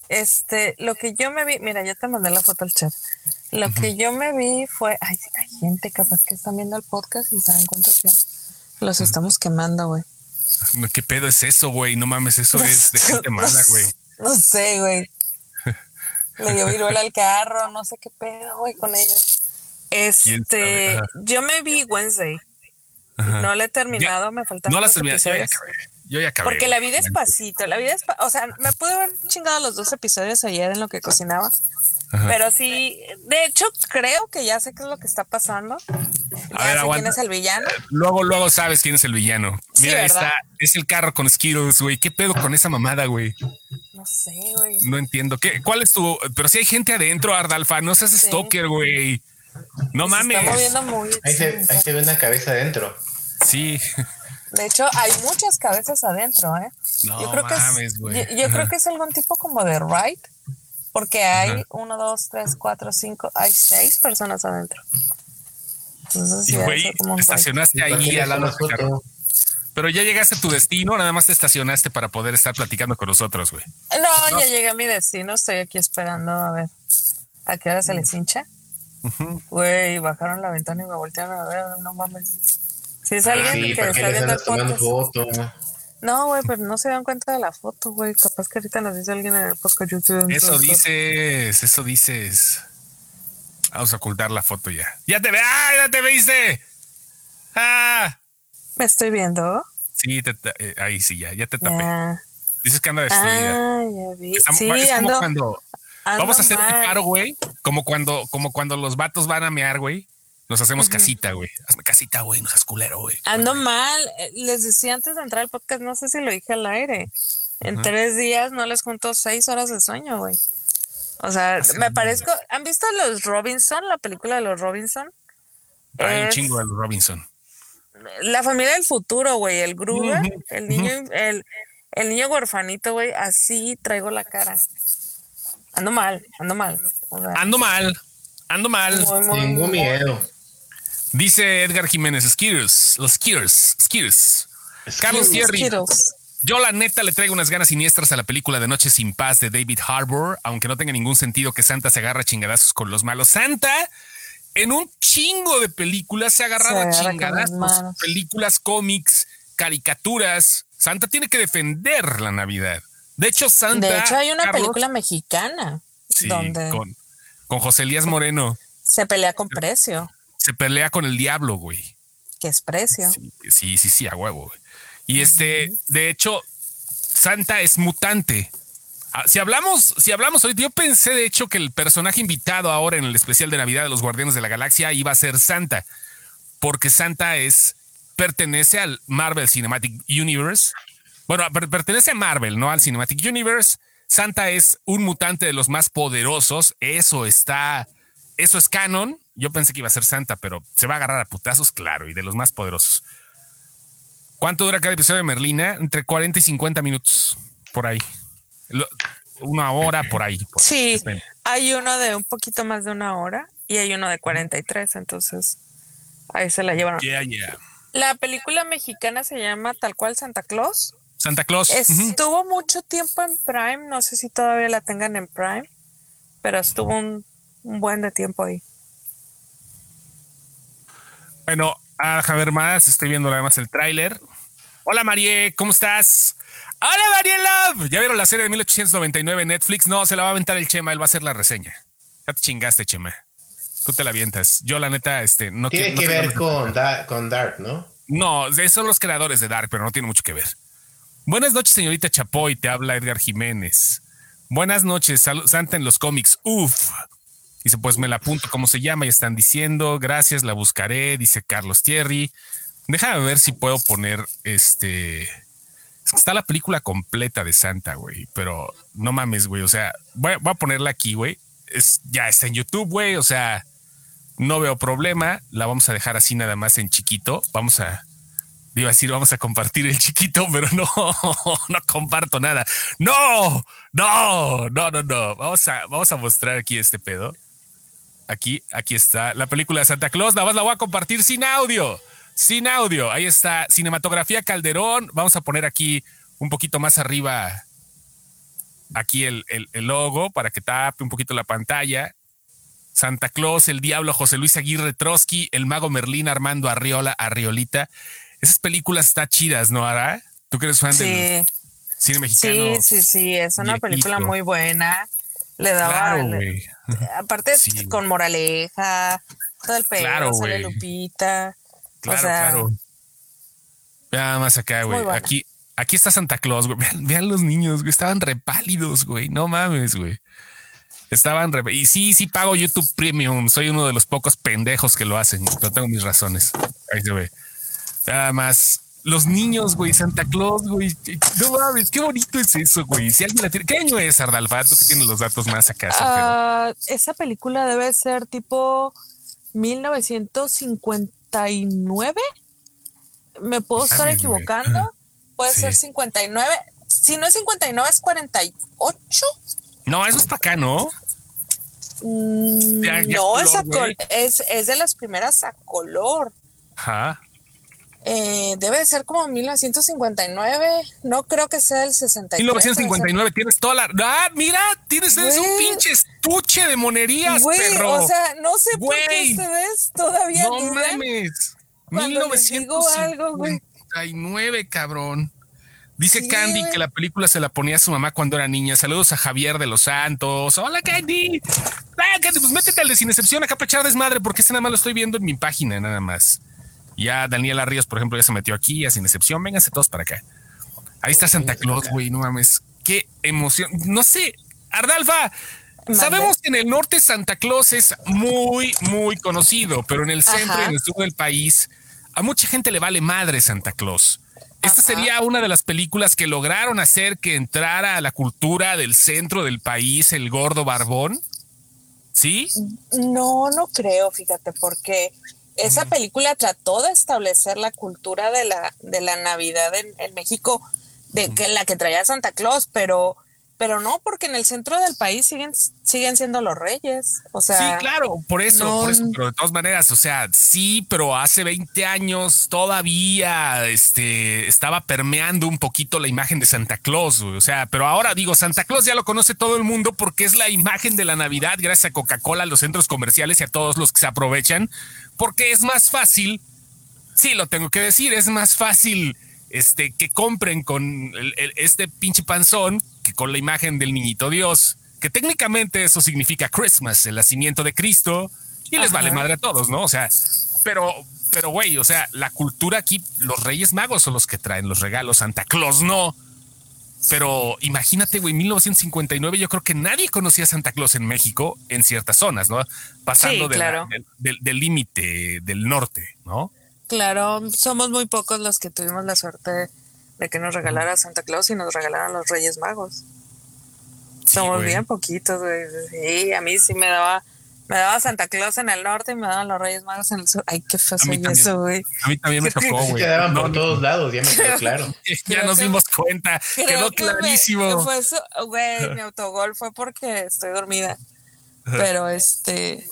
Este, lo que yo me vi, mira, ya te mandé la foto al chat. Lo que yo me vi fue, ay, hay gente capaz que están viendo el podcast y se dan cuenta que los estamos quemando, güey. ¿Qué pedo es eso, güey? No mames, eso es de gente mala, güey. No, sé, güey. Le dio viruela al carro, no sé qué pedo, güey, con ellos. Este, yo me vi Wednesday. No la he terminado, me faltan. No la he terminado. Yo ya acabé. Porque la vi despacito, la vi despacito. O sea, me pude haber chingado los dos episodios ayer en lo que cocinaba. Pero sí, de hecho, creo que ya sé qué es lo que está pasando. Ya ver, sé quién es el villano. Eh, luego, luego sabes quién es el villano. Mira, está, es el carro con Skittles, güey. ¿Qué pedo con esa mamada, güey? No sé, güey. No entiendo. ¿Qué, ¿Cuál es tu? Pero si hay gente adentro, Ardalfa, no seas stalker, güey. No mames. está moviendo muy. Ahí se, ahí se ve una cabeza adentro. Sí. De hecho, hay muchas cabezas adentro, ¿eh? No yo creo mames, que es, yo, creo que es algún tipo como de ride, porque hay uno, dos, tres, cuatro, cinco, hay seis personas adentro. Entonces, y güey, estacionaste ahí al lado. Pero ya llegaste a tu destino, nada más te estacionaste para poder estar platicando con nosotros, güey. No, ya llegué a mi destino, estoy aquí esperando a ver a qué hora se les hincha. Güey, bajaron la ventana y me voltearon a ver, no mames. Si es alguien que está viendo el podcast. No, güey, pero no se dan cuenta de la foto, güey. Capaz que ahorita nos dice alguien en el podcast YouTube. Eso dices, eso dices. Vamos a ocultar la foto ya. ¡Ya te ve! ¡Ah! ¡Ya te viste! ¡Ah! ¿Me estoy viendo? Sí, eh, ahí sí, ya, ya te tapé. Dices que anda destruida. Ah, ya vi. sí, es como cuando. Vamos a hacer un paro, güey. Como cuando, como cuando los vatos van a mear, güey. Nos hacemos casita, güey. Hazme casita, güey. No seas culero, güey. Ando mal. Eh, les decía antes de entrar al podcast, no sé si lo dije al aire. En tres días no les junto seis horas de sueño, güey. O sea, me parezco. ¿Han visto los Robinson, la película de los Robinson? Hay un chingo de los Robinson. La familia del futuro, güey. El Gruber, el niño, el, el niño huerfanito, güey. Así traigo la cara. Ando mal, ando mal. ando mal, ando mal. Tengo miedo. Dice Edgar Jiménez, Skittles, los Skittles, Skittles. Carlos Thierry. Yo la neta le traigo unas ganas siniestras a la película de Noche sin Paz de David Harbour, aunque no tenga ningún sentido que Santa se agarra chingadazos con los malos. Santa en un chingo de películas se ha agarrado a chingadazos, películas, cómics, caricaturas. Santa tiene que defender la Navidad. De hecho, Santa. De hecho, hay una película mexicana donde con, con José Elías Moreno. Se pelea con precio se pelea con el diablo, güey. Que es precio. Sí, sí, sí, a huevo. Güey. Y este, de hecho, Santa es mutante. Ah, si hablamos, si hablamos ahorita, yo pensé de hecho que el personaje invitado ahora en el especial de Navidad de los Guardianes de la Galaxia iba a ser Santa, porque Santa es pertenece al Marvel Cinematic Universe. Bueno, pertenece a Marvel, no al Cinematic Universe. Santa es un mutante de los más poderosos. Eso está, eso es canon. Yo pensé que iba a ser Santa, pero se va a agarrar a putazos, claro, y de los más poderosos. ¿Cuánto dura cada episodio de Merlina? Entre 40 y 50 minutos, por ahí. una hora por ahí. sí, hay uno de un poquito más de una hora y hay uno de 43, entonces ahí se la llevaron. Yeah, yeah. La película mexicana se llama tal cual Santa Claus. Santa Claus. Estuvo mucho tiempo en Prime, no sé si todavía la tengan en Prime, pero estuvo un buen de tiempo ahí. Bueno, a ver más, estoy viendo además el tráiler. Hola Marie, ¿cómo estás? Hola Marie Love. ¿Ya vieron la serie de 1899 en Netflix? No, se la va a aventar el Chema, él va a hacer la reseña. Ya te chingaste, Chema. Tú te la avientas. Yo, la neta, este, no Tiene que ver con, con Dark, ¿no? No, son los creadores de Dark, pero no tiene mucho que ver. Buenas noches, señorita Chapoy, te habla Edgar Jiménez. Buenas noches, Santa en los cómics. Uf. Dice, pues me la apunto cómo se llama, y están diciendo, gracias, la buscaré, dice Carlos Thierry. Déjame ver si puedo poner este. Está la película completa de Santa, güey, pero no mames, güey. O sea, voy, a ponerla aquí, güey. Es, ya está en YouTube, güey. O sea, no veo problema. La vamos a dejar así nada más en chiquito. Vamos a, iba a decir, vamos a compartir el chiquito, pero no, no comparto nada. No, no, no, no, no. Vamos a, vamos a mostrar aquí este pedo. Aquí, aquí está la película de Santa Claus. Nada más la voy a compartir sin audio. Sin audio. Ahí está. Cinematografía Calderón. Vamos a poner aquí un poquito más arriba. Aquí el, el logo para que tape un poquito la pantalla. Santa Claus, el Diablo, José Luis Aguirre Trotsky, el Mago Merlín, Armando Arriola, Arriolita. Esas películas están chidas, ¿no, Ara? ¿Tú que eres fan del cine mexicano? Sí, sí, sí, es una película muy buena. Le daba. aparte, con moraleja, todo el pelo, claro, sale Lupita. Claro, claro. Nada más acá, güey. Aquí, aquí está Santa Claus, güey. Vean, los niños, güey. Estaban repálidos, güey. No mames, güey. Estaban re... Y sí, sí pago YouTube Premium. Soy uno de los pocos pendejos que lo hacen. No tengo mis razones. Ahí se ve. Nada más. Los niños, güey, Santa Claus, güey. No mames, qué bonito es eso, güey. Si alguien la tiene. ¿Qué año es Ardalfato que tiene los datos más acá? Uh, esa película debe ser tipo 1959. Me puedo estar equivocando. Puede ser 59. Si no es 59, es 48. No, eso es para acá, ¿no? Mm, no, es, es, de las primeras a color. Ajá. Eh, debe ser como 1959. No creo que sea el 63. 1959, tienes toda la. ¡Ah, mira! Tienes un pinche estuche de monerías, perro. O sea, no sé por qué ustedes todavía. No mames. 1959, cabrón. Dice Candy que la película se la ponía a su mamá cuando era niña. Saludos a Javier de los Santos. Hola, Candy. Ah, Candy, pues métete al de Sin Excepción acá para echar desmadre, porque ese nada más lo estoy viendo en mi página, nada más. Ya Daniela Ríos, por ejemplo, ya se metió aquí, a Sin Excepción. Vénganse todos para acá. Ahí está Santa Claus, güey, no mames. Qué emoción. No sé, Ardalfa, Sabemos que en el norte Santa Claus es muy, muy conocido, pero en el centro y en el sur del país a mucha gente le vale madre Santa Claus. Esta sería una de las películas que lograron hacer que entrara a la cultura del centro del país el gordo barbón. ¿Sí? No, no creo, fíjate, porque esa película trató de establecer la cultura de la, de la Navidad en, en México, de que la que traía Santa Claus, pero pero no, porque en el centro del país siguen, siguen siendo los reyes. O sea, sí, claro, por eso, por eso, pero de todas maneras, o sea, sí, pero hace 20 años todavía este, estaba permeando un poquito la imagen de Santa Claus. O sea, pero ahora digo, Santa Claus ya lo conoce todo el mundo porque es la imagen de la Navidad, gracias a Coca-Cola, a los centros comerciales y a todos los que se aprovechan, porque es más fácil. Sí, lo tengo que decir, es más fácil este, que compren con este pinche panzón que con la imagen del niñito Dios, que técnicamente eso significa Christmas, el nacimiento de Cristo, y les vale madre a todos, ¿no? O sea, pero, pero güey, o sea, la cultura aquí, los Reyes Magos son los que traen los regalos, Santa Claus no. Pero imagínate, güey, 1959 yo creo que nadie conocía a Santa Claus en México en ciertas zonas, ¿no? Pasando del límite del norte, ¿no? Claro, somos muy pocos los que tuvimos la suerte de que nos regalara Santa Claus y nos regalaran los Reyes Magos. somos bien poquitos, güey. Sí, a mí sí me daba, me daba Santa Claus en el norte y me daban los Reyes Magos en el sur. Ay, qué feo eso, güey. A mí también me tocó, güey. Quedaban por todos lados, ya me quedó claro. ya nos dimos cuenta, quedó clarísimo. fue eso, güey, mi autogol fue porque estoy dormida. Pero este,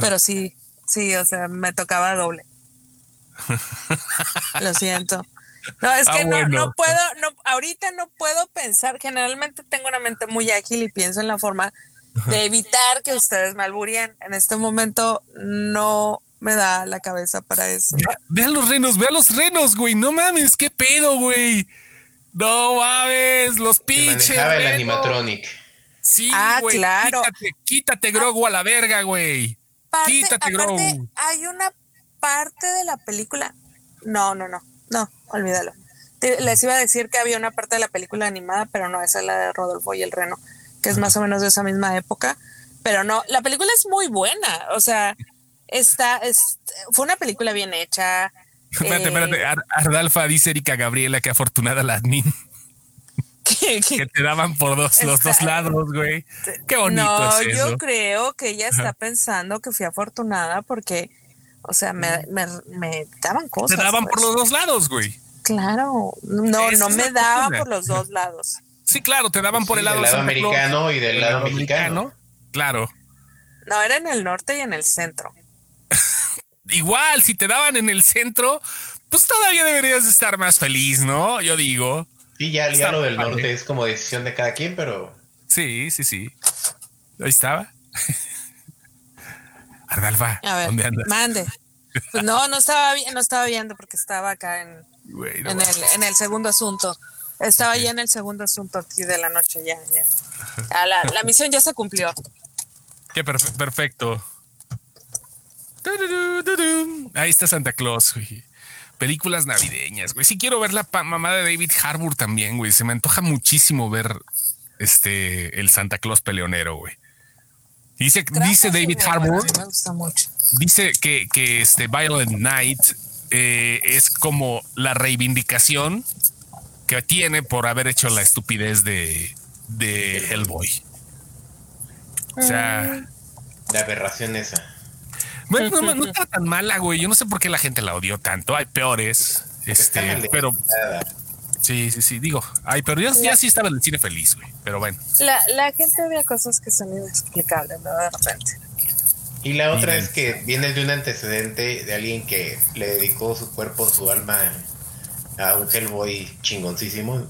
pero sí, sí, o sea, me tocaba doble. Lo siento. No, es ah, que no, puedo, no, ahorita no puedo pensar. Generalmente tengo una mente muy ágil y pienso en la forma de evitar que ustedes me alburían. En este momento no me da la cabeza para eso. Vean los renos, vean los renos, güey. No mames, qué pedo, güey. No mames, los pinches. el animatronic. Sí, ah, claro. Quítate, quítate Grogu a la verga, güey. quítate Grogu. Hay una parte de la película. No, no, no. No, olvídalo. les iba a decir que había una parte de la película animada, pero no, esa es la de Rodolfo y el Reno, que es más o menos de esa misma época. Pero no, la película es muy buena. O sea, está, es, fue una película bien hecha. Espérate, espérate. Eh, Ardalfa dice Erika Gabriela que afortunada la admin. que te daban por dos, los dos lados, güey. Qué bonito. No, es yo creo que ella está pensando que fui afortunada porque, o sea, me, me, me daban cosas. Te daban por pues. los dos lados, güey. Claro, no, no me daban por los dos lados. Sí, claro, te daban por el lado, americano y del lado, mexicano. Claro. No, era en el norte y en el centro. Igual, si te daban en el centro, pues todavía deberías estar más feliz, ¿no? Yo digo. Sí, ya, ya lo del norte es como decisión de cada quien, pero. Sí, sí, sí. Ahí estaba. Ardalfa, ¿dónde andas? Mande. Pues no, no estaba, no estaba viendo porque estaba acá en, en, el, en, el, segundo asunto. Estaba ya en el segundo asunto aquí de la noche, ya, ya. Ah, la, la misión ya se cumplió. Qué perfecto. Ahí está Santa Claus, güey. Películas navideñas, güey. Sí quiero ver la mamá de David Harbour también, güey. Se me antoja muchísimo ver este el Santa Claus peleonero, güey. Dice, dice David Harbour. Me gusta mucho. Dice que, que este Violent Night eh, es como la reivindicación que tiene por haber hecho la estupidez de, de Hellboy. O sea. La aberración esa. Bueno, no, está tan mala, güey. Yo no sé por qué la gente la odió tanto. Hay peores. Este, pero. Sí, sí, sí. Digo, ay, pero yo ya sí estaba en el cine feliz, güey. Pero bueno. La, la gente ve cosas que son inexplicables, ¿no? De repente. Y la otra es que viene de un antecedente de alguien que le dedicó su cuerpo, su alma a un Hellboy chingoncísimo.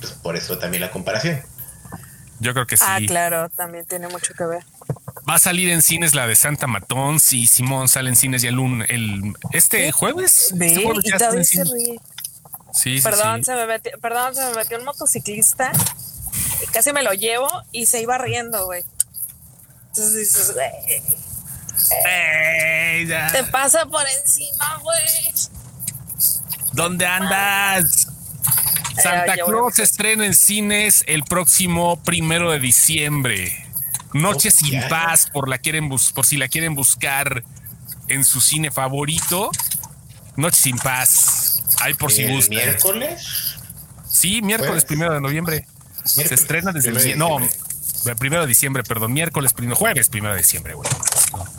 Pues por eso también la comparación. Yo creo que ah, sí. Ah, claro, también tiene mucho que ver. Va a salir en cines la de Santa Matón. Sí, Simón sale en cines ya el, el este jueves. Este jueves y David se ríe. Sí, perdón, Se me metió, perdón, se me metió un motociclista y casi me lo llevo y se iba riendo, güey. Entonces dices, güey. te pasa por encima, güey. ¿Dónde andas? Santa Claus se estrena en cines el próximo primero de diciembre. Noche sin paz, por, la quieren por si la quieren buscar en su cine favorito. Noche sin paz. Hay por si gusta. ¿Miércoles? Sí, miércoles primero de noviembre. Se estrena desde el. No, primero de diciembre, perdón. Miércoles primero. Jueves primero de diciembre, güey.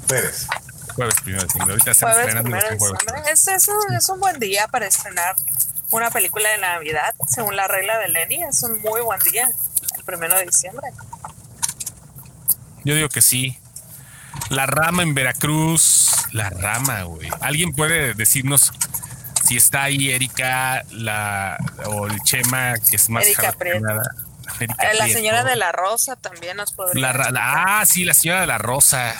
Jueves. Jueves primero de diciembre. Ahorita están estrenando Es, es, un, es un buen día para estrenar una película de Navidad, según la regla de Lenny. Es un muy buen día, el primero de diciembre. Yo digo que sí. La rama en Veracruz. La rama, güey. ¿Alguien puede decirnos si está ahí Erika la, o el Chema, que es más Erika eh, la señora de la Rosa también nos podría. ah, sí, la señora de la Rosa.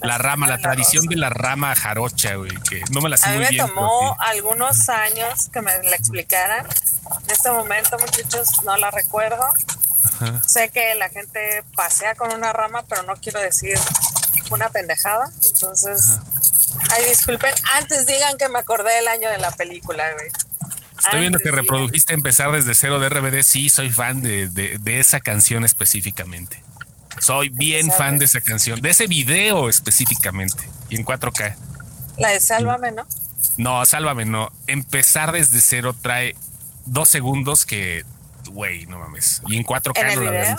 La, rama, la, tradición de la rama jarocha, güey, que no me la sé A mí me tomó algunos años que me la explicaran. En este momento, muchachos, no la recuerdo. Sé que la gente pasea con una rama, pero no quiero decir una pendejada. Entonces, ay, disculpen, antes digan que me acordé del año de la película, güey. Estoy viendo que reprodujiste empezar desde cero de RBD. Sí, soy fan de, de, esa canción específicamente. Soy bien fan de esa canción, de ese video específicamente y en 4K. La de Sálvame, ¿no? No, Sálvame, no. Empezar desde cero trae dos segundos que güey, no mames. Y en 4K no la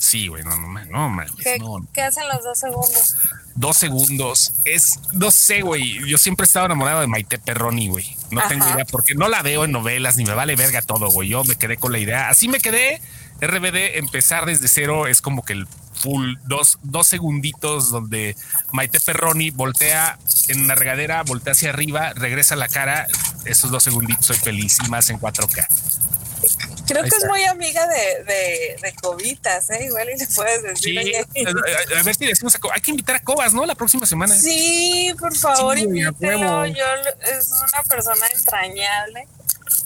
Sí, güey, no, no, no mames. ¿Qué, no. ¿Qué hacen los dos segundos? Dos segundos. Es, no sé, güey. Yo siempre he estado enamorado de Maite Perroni, güey. No tengo idea porque no la veo en novelas ni me vale verga todo, güey. Yo me quedé con la idea. Así me quedé. RBD, empezar desde cero es como que el full dos, dos segunditos donde Maite Perroni voltea en una regadera, voltea hacia arriba, regresa la cara. Esos dos segunditos soy feliz y más en 4K. Creo que es muy amiga de, de, de Cobitas, ¿eh? Igual y le puedes decir. Sí, a, ver si decimos a Hay que invitar a Cobas, ¿no? La próxima semana. Sí, por favor, sí, invítelo. Yo, es una persona entrañable.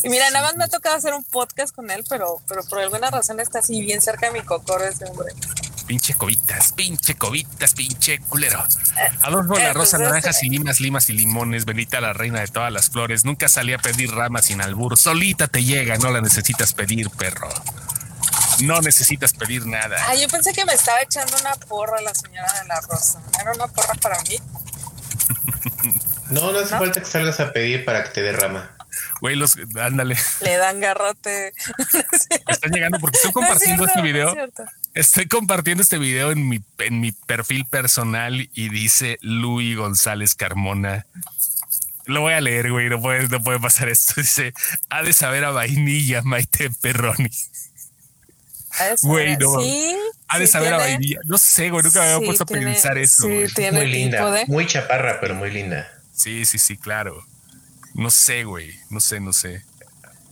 Y mira, nada más me ha tocado hacer un podcast con él, pero, pero por alguna razón está así bien cerca de mi cocoro ese hombre. Pinche cobitas, pinche cobitas, pinche culero. Adolfo la rosa, naranjas y limas, limas y limones. Benita la reina de todas las flores. Nunca salí a pedir ramas sin albur. Solita te llega, no la necesitas pedir, perro. No necesitas pedir nada. Ah, yo pensé que me estaba echando una porra la señora de la rosa. ¿Era una porra para mí? no, no hace falta que salgas a pedir para que te dé rama. Güey, los, ándale. Le dan garrote. Están llegando porque estoy compartiendo este video. Estoy compartiendo este video en mi, en mi perfil personal y dice Luis González Carmona. Lo voy a leer, güey. No puede, no puede pasar esto. Dice: Ha de saber a vainilla, Maite Perroni. Güey, no. ¿Sí? Ha de saber a vainilla. No sé, güey. Nunca me había puesto a pensar eso. muy linda. Muy chaparra, pero muy linda. Sí, sí, sí, claro. No sé, güey. No sé, no sé.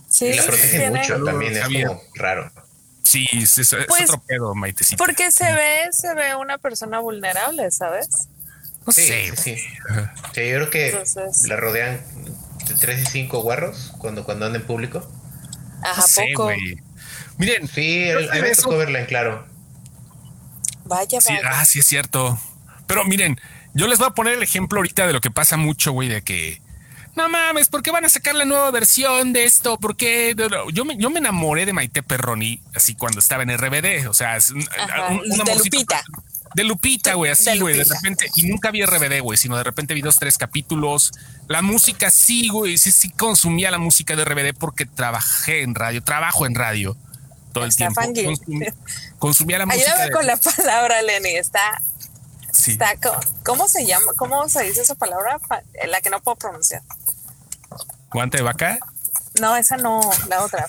Sí, y la protege mucho también. Es como raro. Sí, es, pues, otro pedo, Maitecita. Porque se ve, se ve una persona vulnerable, ¿sabes? No sí, sé. Sí, sí. yo creo que la rodean de tres y cinco guarros cuando, cuando anda en público. Ajá, poco. Miren. Sí, a mí me tocó verla en claro. Vaya, vaya. ah, sí, es cierto. Pero miren, yo les voy a poner el ejemplo ahorita de lo que pasa mucho, güey, de que no mames, ¿por qué van a sacar la nueva versión de esto? ¿Por qué? Yo me, yo me enamoré de Maite Perroni así cuando estaba en RBD. O sea, de Lupita. De Lupita, güey, así, güey, de, repente. Y nunca vi RBD, güey, sino de repente vi dos, tres capítulos. La música sí, güey, sí, sí consumía la música de RBD porque trabajé en radio, trabajo en radio todo el tiempo. consumía la música. Ayúdame con la palabra, Lenny, está Sí. Está, ¿Cómo se llama? ¿Cómo se dice esa palabra? La que no puedo pronunciar. ¿Guante de vaca? No, esa no, la otra.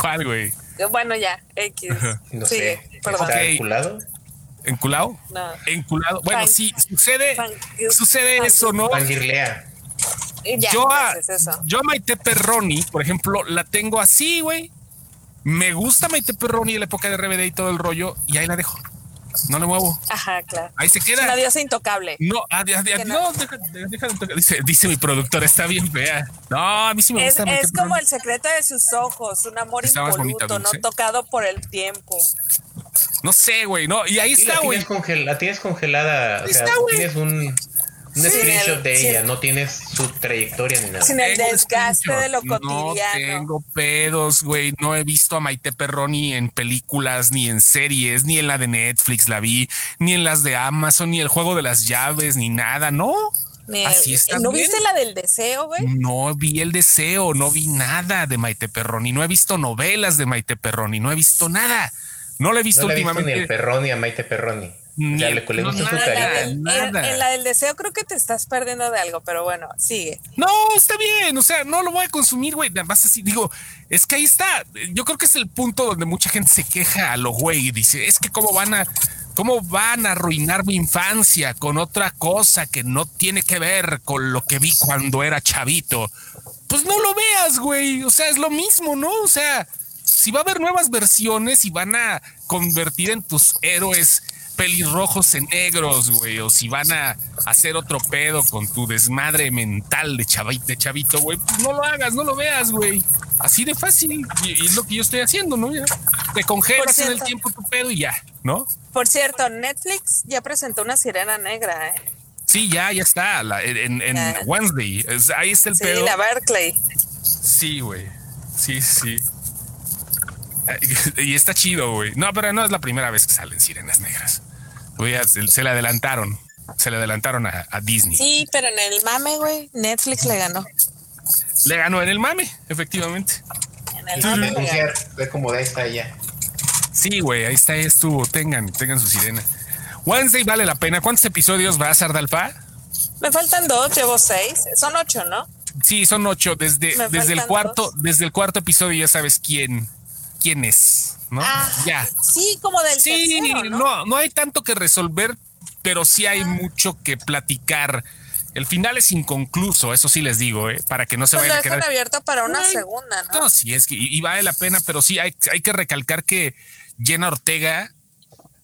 ¿Cuál, güey? Bueno, ya, X. No sé. ¿Está enculado? ¿Enculado? No. Enculado. Bueno, sí, sucede, sucede eso, ¿no? Fangirlea. yo, a, yo a Maite Perroni, por ejemplo, la tengo así, güey. Me gusta Maite Perroni en la época de RBD y todo el rollo, y ahí la dejo no le muevo. Ajá, claro. Ahí se queda. Es una diosa intocable. No, adiós, adiós, no, deja, deja de dice, dice mi productor, está bien fea. No, a mí sí me gusta. Es, como el secreto de sus ojos, un amor impoluto, no tocado por el tiempo. No sé, güey, no, y ahí está, güey. La, tienes congelada, o sea, tienes un un screenshot de ella, no tienes su trayectoria ni nada. Sin el desgaste de lo cotidiano. No tengo pedos, güey. No he visto a Maite Perroni en películas, ni en series, ni en la de Netflix la vi, ni en las de Amazon, ni el juego de las llaves, ni nada, ¿no? Así está. ¿No viste la del deseo, güey? No vi el deseo, no vi nada de Maite Perroni, no he visto novelas de Maite Perroni, no he visto nada. No le he visto últimamente. ni el Perroni a Maite Perroni. Ya le no, nada, en, la del deseo creo que te estás perdiendo de algo, pero bueno, sigue. No, está bien, o sea, no lo voy a consumir, güey. Además, así digo, es que ahí está. Yo creo que es el punto donde mucha gente se queja a lo güey y dice, es que cómo van a, cómo van a arruinar mi infancia con otra cosa que no tiene que ver con lo que vi cuando era chavito. Pues no lo veas, güey. O sea, es lo mismo, ¿no? O sea, si va a haber nuevas versiones y van a convertir en tus héroes pelirrojos en negros, güey, o si van a hacer otro pedo con tu desmadre mental de chavito, de chavito, güey, pues no lo hagas, no lo veas, güey. Así de fácil. Y, es lo que yo estoy haciendo, ¿no? te congelas en el tiempo tu pedo y ya, ¿no? Por cierto, Netflix ya presentó una sirena negra, ¿eh? Sí, ya, ya está, en, Wednesday. ahí está el pedo. Sí, la Berkeley. Sí, güey. Sí, sí. Y está chido, güey. No, pero no es la primera vez que salen sirenas negras se, le adelantaron. Se le adelantaron a, Disney. Sí, pero en el mame, güey, Netflix le ganó. Le ganó en el mame, efectivamente. En el mame. Ve como de esta ya. Sí, güey, ahí está, ahí estuvo. Tengan, tengan su sirena. Wednesday vale la pena. ¿Cuántos episodios va a Sardalpa? Me faltan dos, llevo seis. Son ocho, ¿no? Sí, son ocho. Desde, desde el cuarto, desde el cuarto episodio ya sabes quién, quién es. ¿No? Ah, ya. Sí, como del Sí, ¿no? ¿no? hay tanto que resolver, pero sí hay mucho que platicar El final es inconcluso, eso sí les digo, ¿eh? para que no se Pues vayan lo a quedar. abierto para una segunda, ¿no? No, sí, es que y, y vale la pena, pero sí hay, hay que recalcar que Jenna Ortega,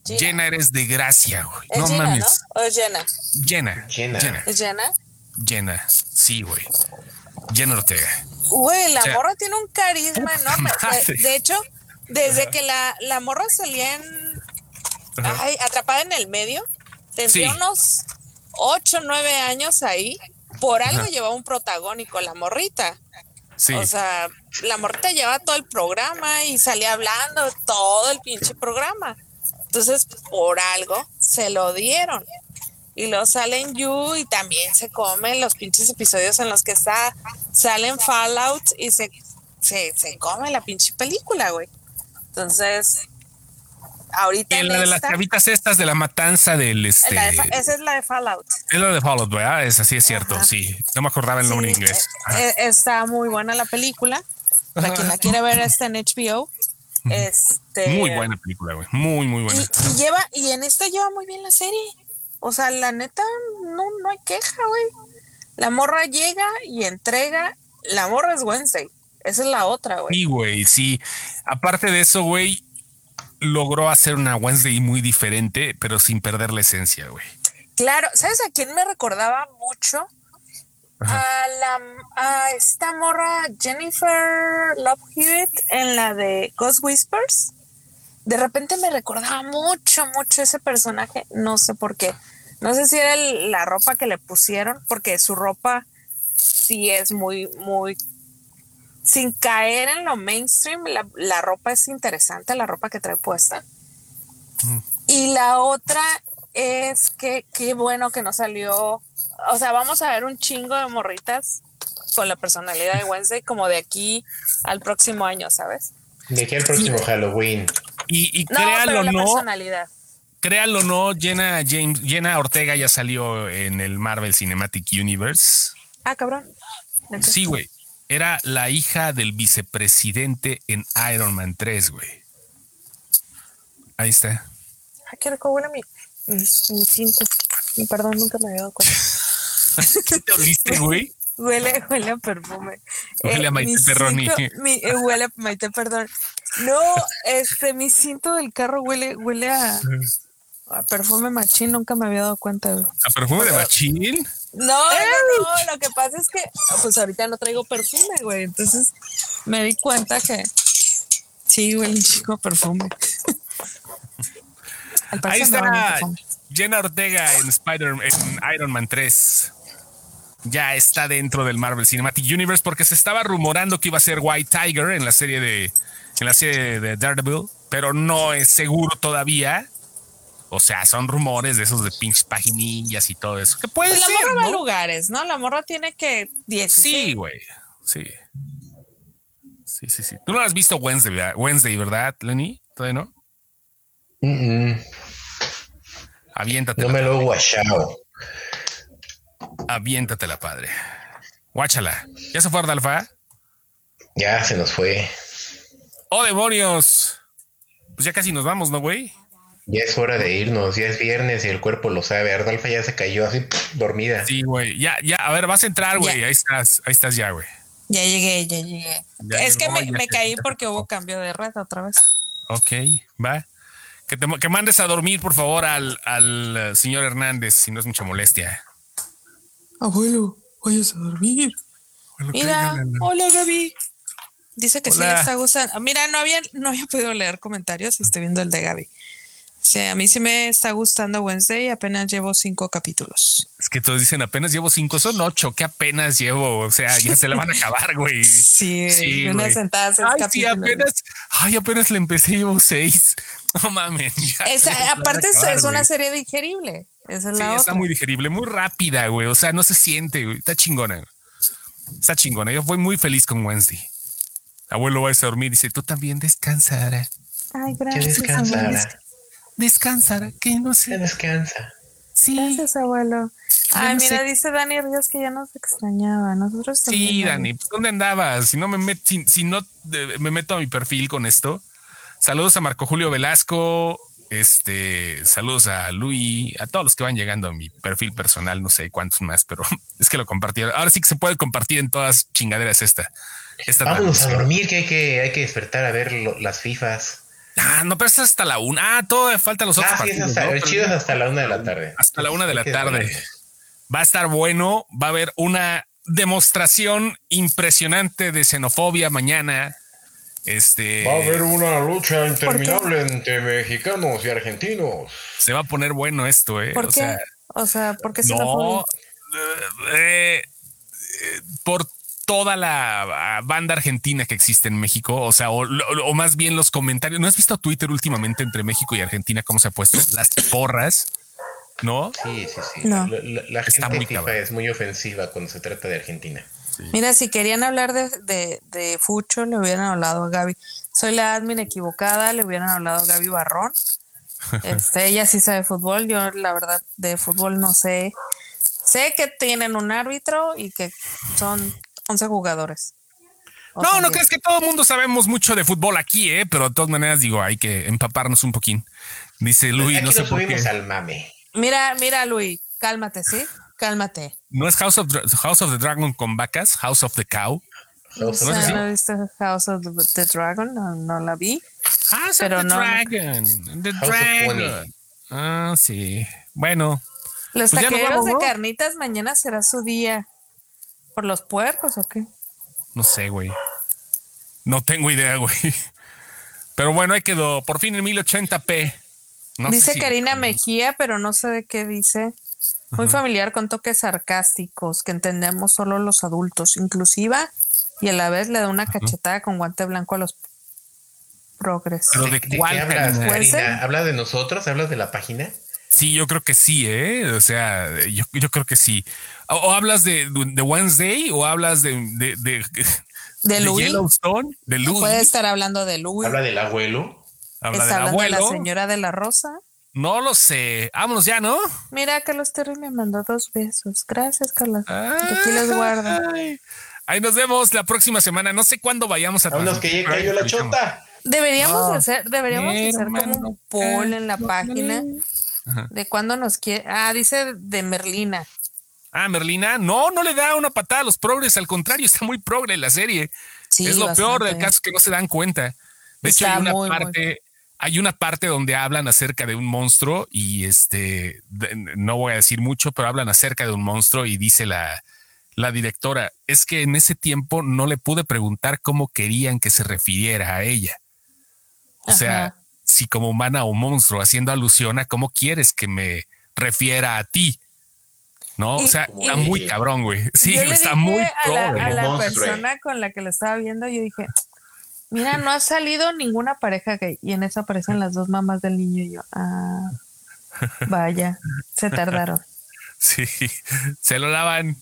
Gina. Jenna eres de gracia, güey. Es No Gina, mames. ¿no? ¿O es Jenna? Jenna. Jenna. Jenna. ¿Es Jenna? Jenna. Sí, güey. Jenna Ortega. Güey, la O sea, morra tiene un carisma enorme. de hecho, desde que la, la morra salía en, Ajá. ay, atrapada en el medio, tendría Sí. unos 8, 9 años ahí. Por algo llevaba un protagónico, la morrita. Sí. O sea, la morrita llevaba todo el programa y salía hablando todo el pinche programa. Entonces, por algo se lo dieron. Y luego sale en You y también se comen los pinches episodios en los que está, salen Fallout y se, se, se come la pinche película, güey. Entonces, ahorita En la de las chavitas estas de la matanza del este. de esa es la de Fallout. Es la de Fallout, ¿verdad? Es así, es cierto, Ajá. sí. No me acordaba el nombre en Sí, inglés. eh, eh, está muy buena la película. Para quien la quiere ver, está en HBO. Este, Muy buena película, güey. Muy, muy buena. Y, y lleva, y en esta lleva muy bien la serie. O sea, la neta, no, no hay queja, güey. La morra llega y entrega. La morra es Wednesday. Esa es la otra, güey. Sí, güey, sí. Aparte de eso, güey, logró hacer una Wednesday muy diferente, pero sin perder la esencia, güey. Claro, ¿sabes a quién me recordaba mucho? A la a esta morra Jennifer Love Hewitt en la de Ghost Whispers. De repente me recordaba mucho, mucho ese personaje. No sé por qué. No sé si era el- la ropa que le pusieron, porque su ropa sí es muy, muy. Sin caer en lo mainstream, la, la ropa es interesante, la ropa que trae puesta. Y la otra es que qué bueno que no salió. O sea, vamos a ver un chingo de morritas con la personalidad de Wednesday como de aquí al próximo año, ¿sabes? De aquí al próximo Halloween. Y, y No, créanlo pero o la no, personalidad. créanlo o no, Jenna, James, Jenna Ortega ya salió en el Marvel Cinematic Universe. Ah, cabrón. Sí, güey. Era la hija del vicepresidente en Iron Man 3, güey. Ahí está. Ah, qué rico huele mi, mi, mi cinto. Perdón, nunca me había dado cuenta. ¿Qué te oliste, güey? Huele, huele a perfume. Huele a Maite Perroni. eh, huele a Maite, perdón. No, este, mi cinto del carro huele, huele a, a perfume machín, nunca me había dado cuenta, güey. ¿A perfume de machín? No, no, no, lo que pasa es que pues ahorita no traigo perfume, güey. Entonces me di cuenta que sí, güey, un chico perfume. Ahí no está perfume. Jenna Ortega en Spider en Iron Man 3. Ya está dentro del Marvel Cinematic Universe porque se estaba rumorando que iba a ser White Tiger en la serie de en la serie de Daredevil, pero no es seguro todavía. O sea, son rumores de esos de pinches paginillas y todo eso. Que puede Pues la ser, morra va a lugares, ¿no? La morra tiene que 16. Sí, güey. Sí. Sí, sí, sí. Tú no has visto Wednesday, ¿verdad? Wednesday, ¿verdad, Lenny? ¿Todavía no? Mm, mm, Aviéntate. no me lo he guachado. Aviéntatela, padre. Guáchala. ¿Ya se fue Ardalfa? Ya se nos fue. ¡Oh, demonios! Pues ya casi nos vamos, ¿no, güey? Ya es hora de irnos. Ya es viernes y el cuerpo lo sabe. Ardalfa ya se cayó así dormida. Sí, güey. Ya, ya. A ver, vas a entrar, güey. Ahí estás. Ahí estás ya, güey. Ya llegué, ya llegué. Ya es que me, caí porque hubo cambio de red otra vez. Ok, va. Que, te, que mandes a dormir, por favor, al, al eh, señor Hernández, si no es mucha molestia. Abuelo, vayas a dormir. Mira, hola Gaby. Dice que sí le está gustando. Mira, no había, no había podido leer comentarios y estoy viendo el de Gaby. Sí, a mí sí me está gustando Wednesday y apenas llevo cinco capítulos. Es que todos dicen apenas llevo cinco, son ocho, que apenas llevo. O sea, ya se la van a acabar, güey. Sí, Sí, una güey. sentada seis Ay, sí, apenas, ay, apenas le empecé, llevo seis. No mames. Esa- aparte es- acabar, es una güey. serie digerible. Esa es Sí, la está otra. muy digerible, muy rápida, güey. O sea, no se siente, güey. Está chingona. Está chingona. Yo fui muy feliz con Wednesday. Abuelo va a dormir. Dice, tú también descansará. Ay, gracias. Ara. Descansará, que no sé. descansa. Sí, Gracias, abuelo. Ay, no mira, sé. dice Dani Ríos que ya nos extrañaba. Nosotros también. sí, Dani. pues, ¿Dónde andabas? Si no me met- si, si no eh, me meto a mi perfil con esto. Saludos a Marco Julio Velasco, Este, saludos a Luis, a todos los que van llegando a mi perfil personal, no sé cuántos más, pero es que lo compartieron. Ahora sí que se puede compartir en todas chingaderas esta. esta Vámonos a dormir, que hay que, hay que despertar a ver las FIFAs. Ah, no, pero es hasta la una. Ah, todo falta los otros ah, partidos. Sí, hasta, El chido es hasta la una de la tarde. Hasta la una de la tarde. Va a estar bueno. Va a haber una demostración impresionante de xenofobia mañana. Este. Va a haber una lucha interminable entre mexicanos y argentinos. Se va a poner bueno esto, ¿eh? ¿Por o qué? Sea, o sea, ¿por qué no, eh, eh, por toda la banda argentina que existe en México, o sea, o, más bien los comentarios. ¿No has visto Twitter últimamente entre México y Argentina cómo se ha puesto? Las porras, ¿no? Sí, sí, sí. La, gente FIFA es muy ofensiva cuando se trata de Argentina. Mira, si querían hablar de, de, Fucho, le hubieran hablado a Gaby. Soy la admin equivocada, le hubieran hablado a Gaby Barrón. Este, ella sí sabe fútbol, yo la verdad de fútbol no sé. Sé que tienen un árbitro y que son 11 jugadores. no, no crees que todo el mundo sabemos mucho de fútbol aquí, ¿eh? Pero de todas maneras digo, hay que empaparnos un poquín. Dice Luis, no sé por qué. al mame. Mira, mira, Luis, cálmate, ¿sí? Cálmate. No es House of, House of the Dragon con vacas, House of the Cow. House ¿No, ¿No viste House of the Dragon? No, la vi. House of the Dragon. The Dragon. Ah, sí. Bueno. Los pues taqueros de carnitas mañana será su día. ¿Por los puercos o qué? No sé, güey. No tengo idea, güey. Pero bueno, ahí quedó. Por fin en 1080p. dice Karina Mejía, pero no sé de qué dice. Muy familiar con toques sarcásticos que entendemos solo los adultos, inclusiva, y a la vez le da una cachetada con guante blanco a los progres. ¿Pero de, cuál, hablas, Karina? ¿Habla de nosotros? ¿Hablas de la página? Sí, yo creo que sí, ¿eh? O sea, yo, yo creo que sí. O, hablas de, de, Wednesday o hablas de, de, de, de, Yellowstone, de Louis. Puede estar hablando de Louis. Habla del abuelo. Habla del abuelo. de la señora de la Rosa. No lo sé. Vámonos ya, ¿no? Mira, Carlos Terry me mandó dos besos. Gracias, Carlos. aquí los guardo. Ahí nos vemos la próxima semana. No sé cuándo vayamos a Vámonos que ya cayó la chota. Deberíamos hacer, deberíamos hacer como un poll en la página de cuándo nos quiere. Ah, dice de Merlina. Ah, Merlina, no, no le da una patada a los progres, al contrario, está muy progre la serie. es lo peor del caso que no se dan cuenta. De hecho, hay una parte, hay una parte donde hablan acerca de un monstruo y este, no voy a decir mucho, pero hablan acerca de un monstruo y dice la, la directora, es que en ese tiempo no le pude preguntar cómo querían que se refiriera a ella. O sea, si como humana o monstruo, haciendo alusión a cómo quieres que me refiera a ti. ¿no? o sea, está muy cabrón, güey. Sí, está muy a la, a la persona con la que lo estaba viendo, yo dije, mira, no ha salido ninguna pareja gay. Y en eso aparecen las dos mamás del niño y yo, ah, vaya, se tardaron. Sí, se lo lavan.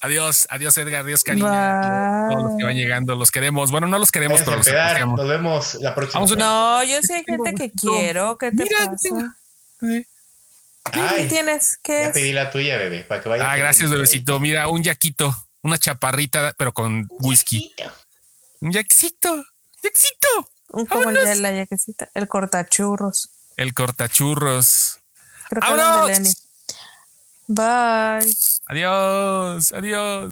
Adiós, adiós Edgar, adiós Karina. Todos los que van llegando, los queremos. Bueno, no los queremos, pero los queremos. Nos vemos la próxima. no, yo sé gente que quiero. ¿Qué te pasa? ¿Qué tienes? ¿Qué ya pedí la tuya, bebé, para que vaya. Ah, gracias, bebecito. Mira, un yaquito, una chaparrita, pero con whisky. Un yaquito, yaquito. Un como el la yaquecita, el cortachurros. El cortachurros. Creo que Bye. Adiós, adiós.